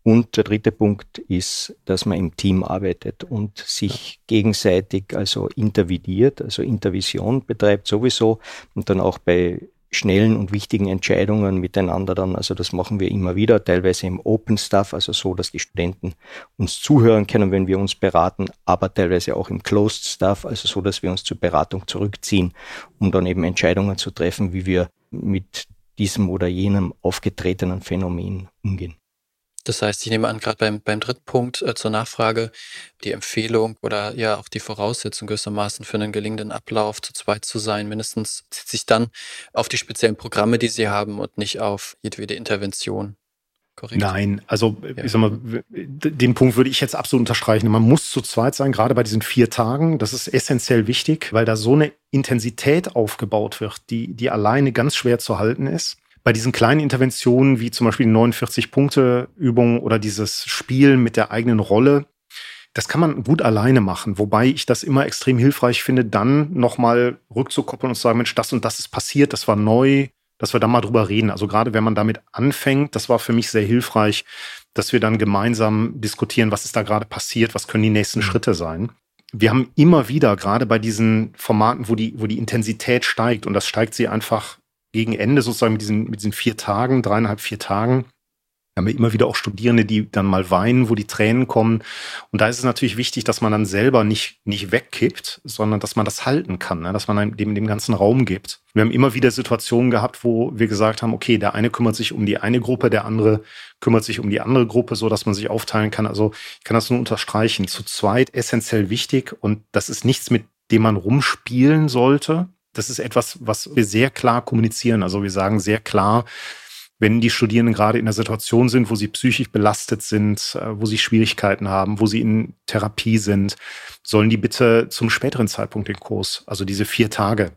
Und der dritte Punkt ist, dass man im Team arbeitet und sich gegenseitig also intervidiert, also Intervision betreibt sowieso und dann auch bei schnellen und wichtigen Entscheidungen miteinander dann. Also das machen wir immer wieder, teilweise im Open Stuff, also so, dass die Studenten uns zuhören können, wenn wir uns beraten, aber teilweise auch im Closed Stuff, also so, dass wir uns zur Beratung zurückziehen, um dann eben Entscheidungen zu treffen, wie wir mit diesem oder jenem aufgetretenen Phänomen umgehen. Das heißt, ich nehme an, gerade beim, beim dritten Punkt äh, zur Nachfrage, die Empfehlung oder ja auch die Voraussetzung gewissermaßen für einen gelingenden Ablauf zu zweit zu sein, mindestens zieht sich dann auf die speziellen Programme, die Sie haben und nicht auf jedwede Intervention. Korrekt. Nein, also ja. ich sag mal, den Punkt würde ich jetzt absolut unterstreichen. Man muss zu zweit sein, gerade bei diesen vier Tagen. Das ist essentiell wichtig, weil da so eine Intensität aufgebaut wird, die, die alleine ganz schwer zu halten ist bei diesen kleinen Interventionen, wie zum Beispiel die 49-Punkte-Übung oder dieses Spiel mit der eigenen Rolle, das kann man gut alleine machen, wobei ich das immer extrem hilfreich finde, dann nochmal rückzukoppeln und zu sagen, Mensch, das und das ist passiert, das war neu, dass wir da mal drüber reden. Also gerade wenn man damit anfängt, das war für mich sehr hilfreich, dass wir dann gemeinsam diskutieren, was ist da gerade passiert, was können die nächsten mhm. Schritte sein. Wir haben immer wieder, gerade bei diesen Formaten, wo die, wo die Intensität steigt, und das steigt sie einfach gegen Ende sozusagen mit diesen, mit diesen vier Tagen, dreieinhalb, vier Tagen, haben wir immer wieder auch Studierende, die dann mal weinen, wo die Tränen kommen. Und da ist es natürlich wichtig, dass man dann selber nicht, nicht wegkippt, sondern dass man das halten kann, ne? dass man dem, dem ganzen Raum gibt. Wir haben immer wieder Situationen gehabt, wo wir gesagt haben, okay, der eine kümmert sich um die eine Gruppe, der andere kümmert sich um die andere Gruppe, so dass man sich aufteilen kann. Also ich kann das nur unterstreichen. Zu zweit essentiell wichtig und das ist nichts, mit dem man rumspielen sollte, das ist etwas, was wir sehr klar kommunizieren. Also wir sagen sehr klar, wenn die Studierenden gerade in einer Situation sind, wo sie psychisch belastet sind, äh, wo sie Schwierigkeiten haben, wo sie in Therapie sind, sollen die bitte zum späteren Zeitpunkt den Kurs, also diese vier Tage,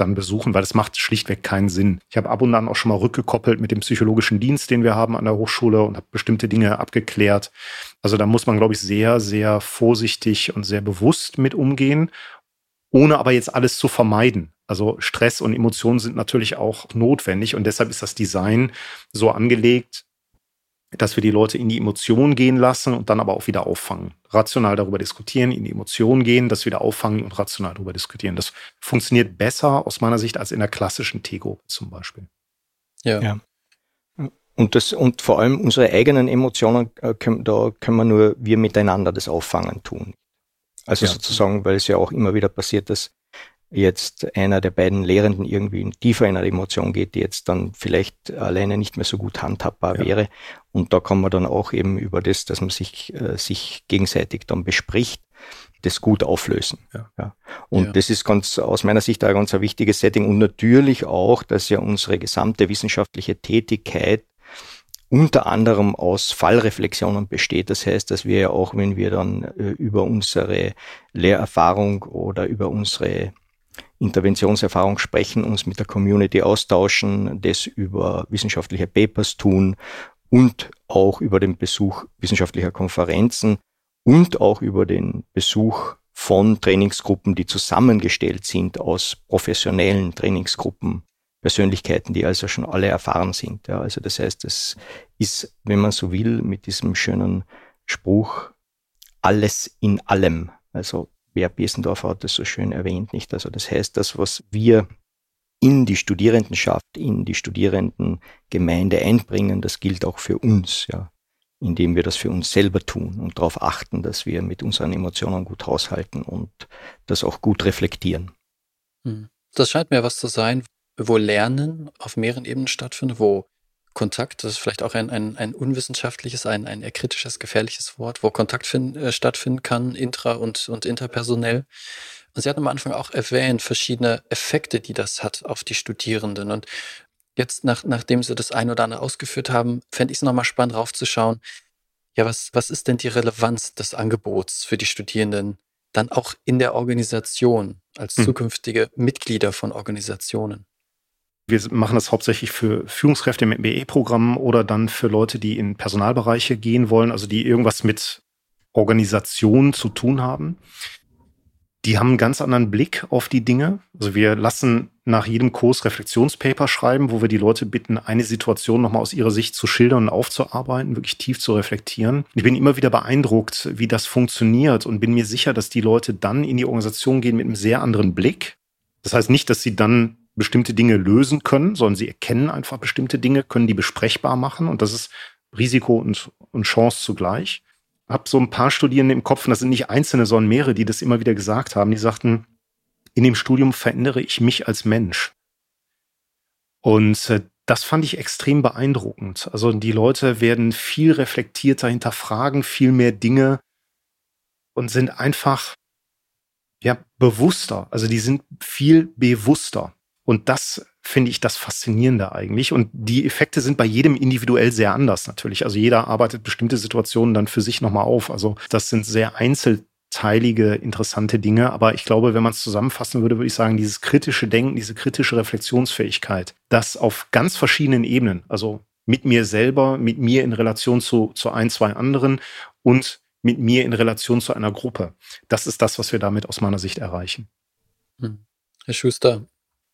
dann besuchen, weil das macht schlichtweg keinen Sinn. Ich habe ab und an auch schon mal rückgekoppelt mit dem psychologischen Dienst, den wir haben an der Hochschule und habe bestimmte Dinge abgeklärt. Also da muss man, glaube ich, sehr, sehr vorsichtig und sehr bewusst mit umgehen ohne aber jetzt alles zu vermeiden. Also Stress und Emotionen sind natürlich auch notwendig und deshalb ist das Design so angelegt, dass wir die Leute in die Emotionen gehen lassen und dann aber auch wieder auffangen. rational darüber diskutieren, in die Emotionen gehen, das wieder auffangen und rational darüber diskutieren. Das funktioniert besser aus meiner Sicht als in der klassischen T-Gruppe zum Beispiel. Ja. ja. Und, das, und vor allem unsere eigenen Emotionen, äh, können, da können wir nur wir miteinander das Auffangen tun. Also ja. sozusagen, weil es ja auch immer wieder passiert, dass jetzt einer der beiden Lehrenden irgendwie tiefer in eine Emotion geht, die jetzt dann vielleicht alleine nicht mehr so gut handhabbar ja. wäre. Und da kann man dann auch eben über das, dass man sich, äh, sich gegenseitig dann bespricht, das gut auflösen. Ja. ja. Und ja. das ist ganz aus meiner Sicht ein ganz ein wichtiges Setting und natürlich auch, dass ja unsere gesamte wissenschaftliche Tätigkeit unter anderem aus Fallreflexionen besteht. Das heißt, dass wir ja auch, wenn wir dann äh, über unsere Lehrerfahrung oder über unsere Interventionserfahrung sprechen, uns mit der Community austauschen, das über wissenschaftliche Papers tun und auch über den Besuch wissenschaftlicher Konferenzen und auch über den Besuch von Trainingsgruppen, die zusammengestellt sind aus professionellen Trainingsgruppen, Persönlichkeiten, die also schon alle erfahren sind. Ja, also das heißt, es ist, wenn man so will, mit diesem schönen Spruch alles in allem. Also wer Besendorf hat das so schön erwähnt, nicht? Also das heißt, das, was wir in die Studierendenschaft, in die Studierendengemeinde einbringen, das gilt auch für uns, ja, indem wir das für uns selber tun und darauf achten, dass wir mit unseren Emotionen gut haushalten und das auch gut reflektieren. Hm. Das scheint mir was zu sein, wo Lernen auf mehreren Ebenen stattfindet, wo Kontakt, das ist vielleicht auch ein, ein, ein unwissenschaftliches, ein, ein eher kritisches, gefährliches Wort, wo Kontakt find, äh, stattfinden kann, intra- und, und interpersonell. Und Sie hatten am Anfang auch erwähnt, verschiedene Effekte, die das hat auf die Studierenden. Und jetzt, nach, nachdem Sie das ein oder andere ausgeführt haben, fände ich es nochmal spannend raufzuschauen, ja, was, was ist denn die Relevanz des Angebots für die Studierenden dann auch in der Organisation als hm. zukünftige Mitglieder von Organisationen? Wir machen das hauptsächlich für Führungskräfte mit BE-Programmen oder dann für Leute, die in Personalbereiche gehen wollen, also die irgendwas mit Organisation zu tun haben. Die haben einen ganz anderen Blick auf die Dinge. Also wir lassen nach jedem Kurs Reflexionspaper schreiben, wo wir die Leute bitten, eine Situation nochmal aus ihrer Sicht zu schildern und aufzuarbeiten, wirklich tief zu reflektieren. Ich bin immer wieder beeindruckt, wie das funktioniert und bin mir sicher, dass die Leute dann in die Organisation gehen mit einem sehr anderen Blick. Das heißt nicht, dass sie dann bestimmte Dinge lösen können, sondern sie erkennen einfach bestimmte Dinge, können die besprechbar machen und das ist Risiko und, und Chance zugleich. Hab so ein paar Studierende im Kopf, und das sind nicht einzelne, sondern mehrere, die das immer wieder gesagt haben, die sagten, in dem Studium verändere ich mich als Mensch. Und äh, das fand ich extrem beeindruckend. Also die Leute werden viel reflektierter hinterfragen, viel mehr Dinge und sind einfach ja bewusster. Also die sind viel bewusster. Und das finde ich das Faszinierende eigentlich. Und die Effekte sind bei jedem individuell sehr anders natürlich. Also jeder arbeitet bestimmte Situationen dann für sich nochmal auf. Also das sind sehr einzelteilige, interessante Dinge. Aber ich glaube, wenn man es zusammenfassen würde, würde ich sagen, dieses kritische Denken, diese kritische Reflexionsfähigkeit, das auf ganz verschiedenen Ebenen, also mit mir selber, mit mir in Relation zu, zu ein, zwei anderen und mit mir in Relation zu einer Gruppe. Das ist das, was wir damit aus meiner Sicht erreichen. Hm. Herr Schuster,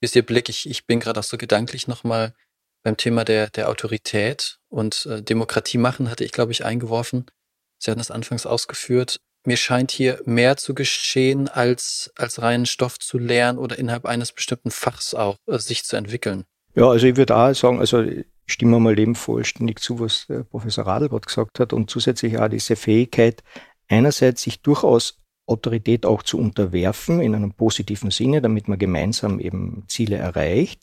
ist Ihr Blick, ich, ich bin gerade auch so gedanklich nochmal beim Thema der, der Autorität und äh, Demokratie machen, hatte ich, glaube ich, eingeworfen. Sie hatten das anfangs ausgeführt. Mir scheint hier mehr zu geschehen, als, als reinen Stoff zu lernen oder innerhalb eines bestimmten Fachs auch äh, sich zu entwickeln. Ja, also ich würde auch sagen, also ich stimme mal dem vollständig zu, was der Professor Radelbert gesagt hat und zusätzlich auch diese Fähigkeit, einerseits sich durchaus Autorität auch zu unterwerfen in einem positiven Sinne, damit man gemeinsam eben Ziele erreicht,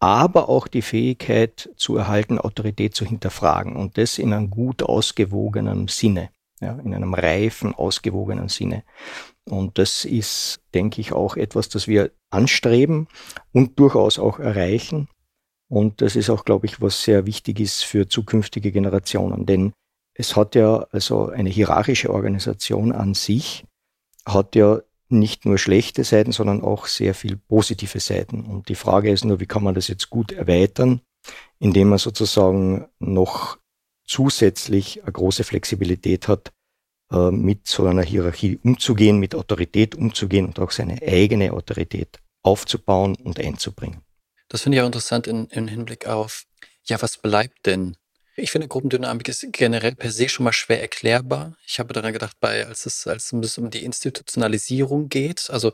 aber auch die Fähigkeit zu erhalten, Autorität zu hinterfragen und das in einem gut ausgewogenen Sinne, ja, in einem reifen, ausgewogenen Sinne. Und das ist, denke ich, auch etwas, das wir anstreben und durchaus auch erreichen. Und das ist auch, glaube ich, was sehr wichtig ist für zukünftige Generationen. Denn es hat ja also eine hierarchische Organisation an sich, hat ja nicht nur schlechte Seiten, sondern auch sehr viel positive Seiten. Und die Frage ist nur, wie kann man das jetzt gut erweitern, indem man sozusagen noch zusätzlich eine große Flexibilität hat, äh, mit so einer Hierarchie umzugehen, mit Autorität umzugehen und auch seine eigene Autorität aufzubauen und einzubringen. Das finde ich auch interessant in, im Hinblick auf, ja, was bleibt denn Ich finde, Gruppendynamik ist generell per se schon mal schwer erklärbar. Ich habe daran gedacht, bei, als es, als es um die Institutionalisierung geht. Also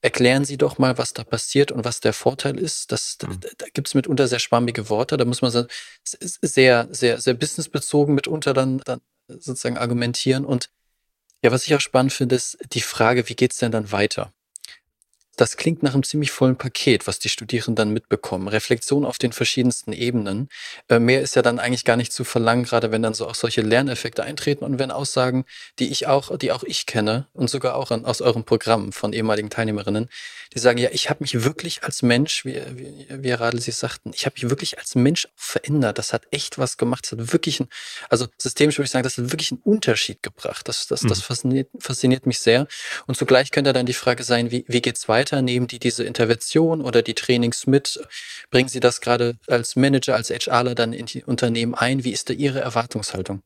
erklären Sie doch mal, was da passiert und was der Vorteil ist. Das, mhm. Da, da gibt es mitunter sehr schwammige Worte. Da muss man sehr, sehr, sehr businessbezogen mitunter dann, dann sozusagen argumentieren. Und ja, was ich auch spannend finde, ist die Frage, wie geht's denn dann weiter? Das klingt nach einem ziemlich vollen Paket, was die Studierenden dann mitbekommen. Reflexion auf den verschiedensten Ebenen. Äh, mehr ist ja dann eigentlich gar nicht zu verlangen, gerade wenn dann so auch solche Lerneffekte eintreten und wenn Aussagen, die ich auch, die auch ich kenne und sogar auch aus eurem Programm von ehemaligen Teilnehmerinnen, die sagen, ja, ich habe mich wirklich als Mensch, wie, wie, wie Herr Radl Sie sagten, ich habe mich wirklich als Mensch verändert. Das hat echt was gemacht. Das hat wirklich ein, also systemisch würde ich sagen, das hat wirklich einen Unterschied gebracht. Das, das, mhm. das fasziniert, fasziniert mich sehr. Und zugleich könnte dann die Frage sein, wie, wie geht's weiter? weiter? Nehmen die diese Intervention oder die Trainings mit? Bringen Sie das gerade als Manager, als HRler dann in die Unternehmen ein? Wie ist da Ihre Erwartungshaltung?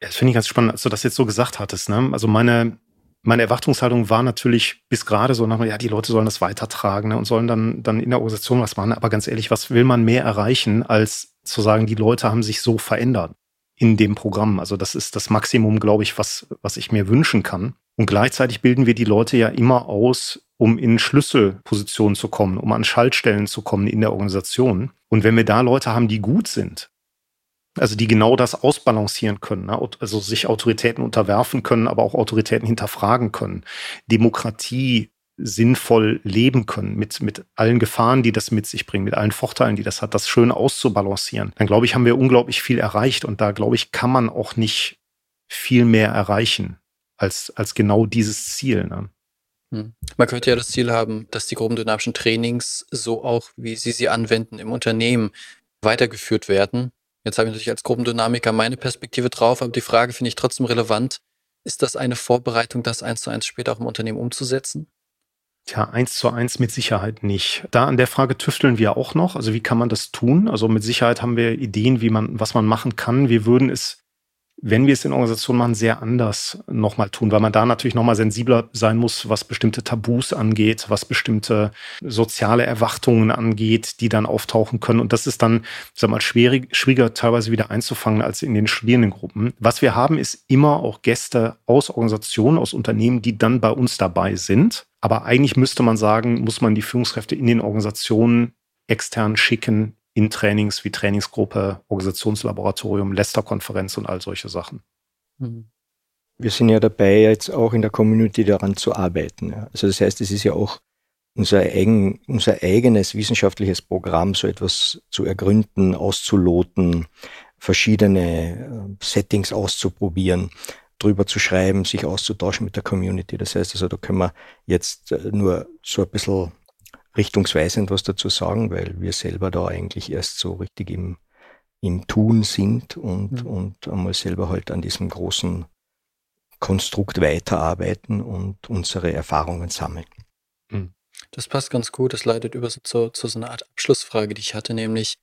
Ja, das finde ich ganz spannend, als du das jetzt so gesagt hattest. Ne? Also meine, meine Erwartungshaltung war natürlich bis gerade so, ja, die Leute sollen das weitertragen ne, und sollen dann, dann in der Organisation was machen. Aber ganz ehrlich, was will man mehr erreichen, als zu sagen, die Leute haben sich so verändert in dem Programm? Also das ist das Maximum, glaube ich, was, was ich mir wünschen kann. Und gleichzeitig bilden wir die Leute ja immer aus, um in Schlüsselpositionen zu kommen, um an Schaltstellen zu kommen in der Organisation. Und wenn wir da Leute haben, die gut sind, also die genau das ausbalancieren können, ne? also sich Autoritäten unterwerfen können, aber auch Autoritäten hinterfragen können, Demokratie sinnvoll leben können, mit, mit allen Gefahren, die das mit sich bringt, mit allen Vorteilen, die das hat, das schön auszubalancieren, dann glaube ich, haben wir unglaublich viel erreicht und da glaube ich, kann man auch nicht viel mehr erreichen als, als genau dieses Ziel. Ne? Hm. Man könnte ja das Ziel haben, dass die grobendynamischen Trainings so auch, wie Sie sie anwenden, im Unternehmen weitergeführt werden. Jetzt habe ich natürlich als Gruppendynamiker meine Perspektive drauf, aber die Frage finde ich trotzdem relevant. Ist das eine Vorbereitung, das eins zu eins später auch im Unternehmen umzusetzen? Tja, eins zu eins mit Sicherheit nicht. Da an der Frage tüfteln wir auch noch. Also wie kann man das tun? Also mit Sicherheit haben wir Ideen, wie man, was man machen kann. Wir würden es wenn wir es in Organisationen machen, sehr anders nochmal tun, weil man da natürlich nochmal sensibler sein muss, was bestimmte Tabus angeht, was bestimmte soziale Erwartungen angeht, die dann auftauchen können. Und das ist dann, sag mal, schwierig, schwieriger teilweise wieder einzufangen als in den Studierendengruppen. Was wir haben, ist immer auch Gäste aus Organisationen, aus Unternehmen, die dann bei uns dabei sind. Aber eigentlich müsste man sagen, muss man die Führungskräfte in den Organisationen extern schicken, in Trainings wie Trainingsgruppe, Organisationslaboratorium, Lester-Konferenz und all solche Sachen. Mhm. Wir sind ja dabei, jetzt auch in der Community daran zu arbeiten. Also das heißt, es ist ja auch unser, eigen, unser eigenes wissenschaftliches Programm, so etwas zu ergründen, auszuloten, verschiedene äh, Settings auszuprobieren, drüber zu schreiben, sich auszutauschen mit der Community. Das heißt also, da können wir jetzt äh, nur so ein bisschen richtungsweisend was dazu sagen, weil wir selber da eigentlich erst so richtig im, im Tun sind und, mhm. und einmal selber halt an diesem großen Konstrukt weiterarbeiten und unsere Erfahrungen sammeln. Mhm. Das passt ganz gut. Das leitet über zu, zu so einer Art Abschlussfrage, die ich hatte, nämlich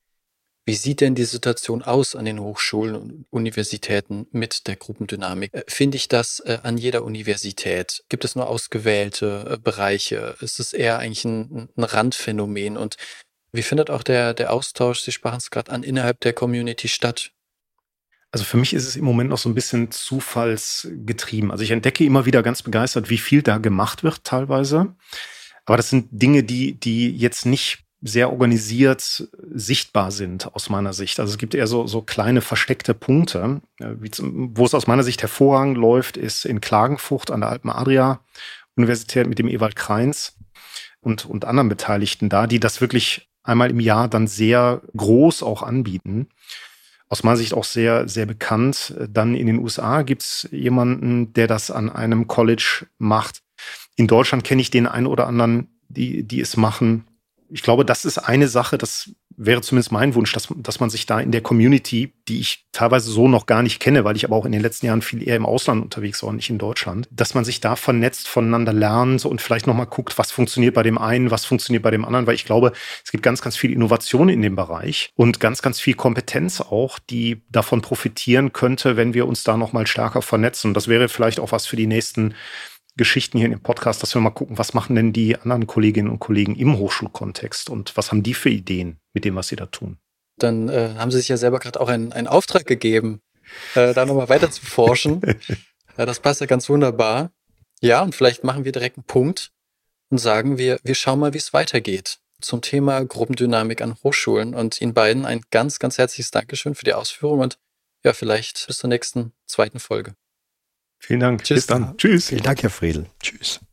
wie sieht denn die Situation aus an den Hochschulen und Universitäten mit der Gruppendynamik? Äh, finde ich das äh, an jeder Universität? Gibt es nur ausgewählte äh, Bereiche? Ist es eher eigentlich ein, ein Randphänomen? Und wie findet auch der, der Austausch, Sie sprachen es gerade an, innerhalb der Community statt? Also für mich ist es im Moment noch so ein bisschen zufallsgetrieben. Also ich entdecke immer wieder ganz begeistert, wie viel da gemacht wird teilweise. Aber das sind Dinge, die, die jetzt nicht sehr organisiert sichtbar sind aus meiner Sicht. Also es gibt eher so, so kleine versteckte Punkte. Wie zum, wo es aus meiner Sicht hervorragend läuft, ist in Klagenfurt an der Alpen Adria Universität mit dem Ewald Kreins und, und anderen Beteiligten da, die das wirklich einmal im Jahr dann sehr groß auch anbieten. Aus meiner Sicht auch sehr, sehr bekannt. Dann in den USA gibt's jemanden, der das an einem College macht. In Deutschland kenne ich den einen oder anderen, die, die es machen ich glaube, das ist eine Sache, das wäre zumindest mein Wunsch, dass, dass man sich da in der Community, die ich teilweise so noch gar nicht kenne, weil ich aber auch in den letzten Jahren viel eher im Ausland unterwegs war und nicht in Deutschland, dass man sich da vernetzt, voneinander lernt und vielleicht nochmal guckt, was funktioniert bei dem einen, was funktioniert bei dem anderen, weil ich glaube, es gibt ganz, ganz viel Innovation in dem Bereich und ganz, ganz viel Kompetenz auch, die davon profitieren könnte, wenn wir uns da nochmal stärker vernetzen. Das wäre vielleicht auch was für die nächsten Geschichten hier in dem Podcast, dass wir mal gucken, was machen denn die anderen Kolleginnen und Kollegen im Hochschulkontext und was haben die für Ideen mit dem, was sie da tun. Dann äh, haben Sie sich ja selber gerade auch einen, einen Auftrag gegeben, äh, da nochmal weiter zu forschen. ja, das passt ja ganz wunderbar. Ja, und vielleicht machen wir direkt einen Punkt und sagen wir, wir schauen mal, wie es weitergeht zum Thema Gruppendynamik an Hochschulen. Und Ihnen beiden ein ganz, ganz herzliches Dankeschön für die Ausführung und ja, vielleicht bis zur nächsten zweiten Folge. Vielen Dank. Tschüss. Bis dann. Tschüss. Vielen Dank, Herr Friedl. Tschüss.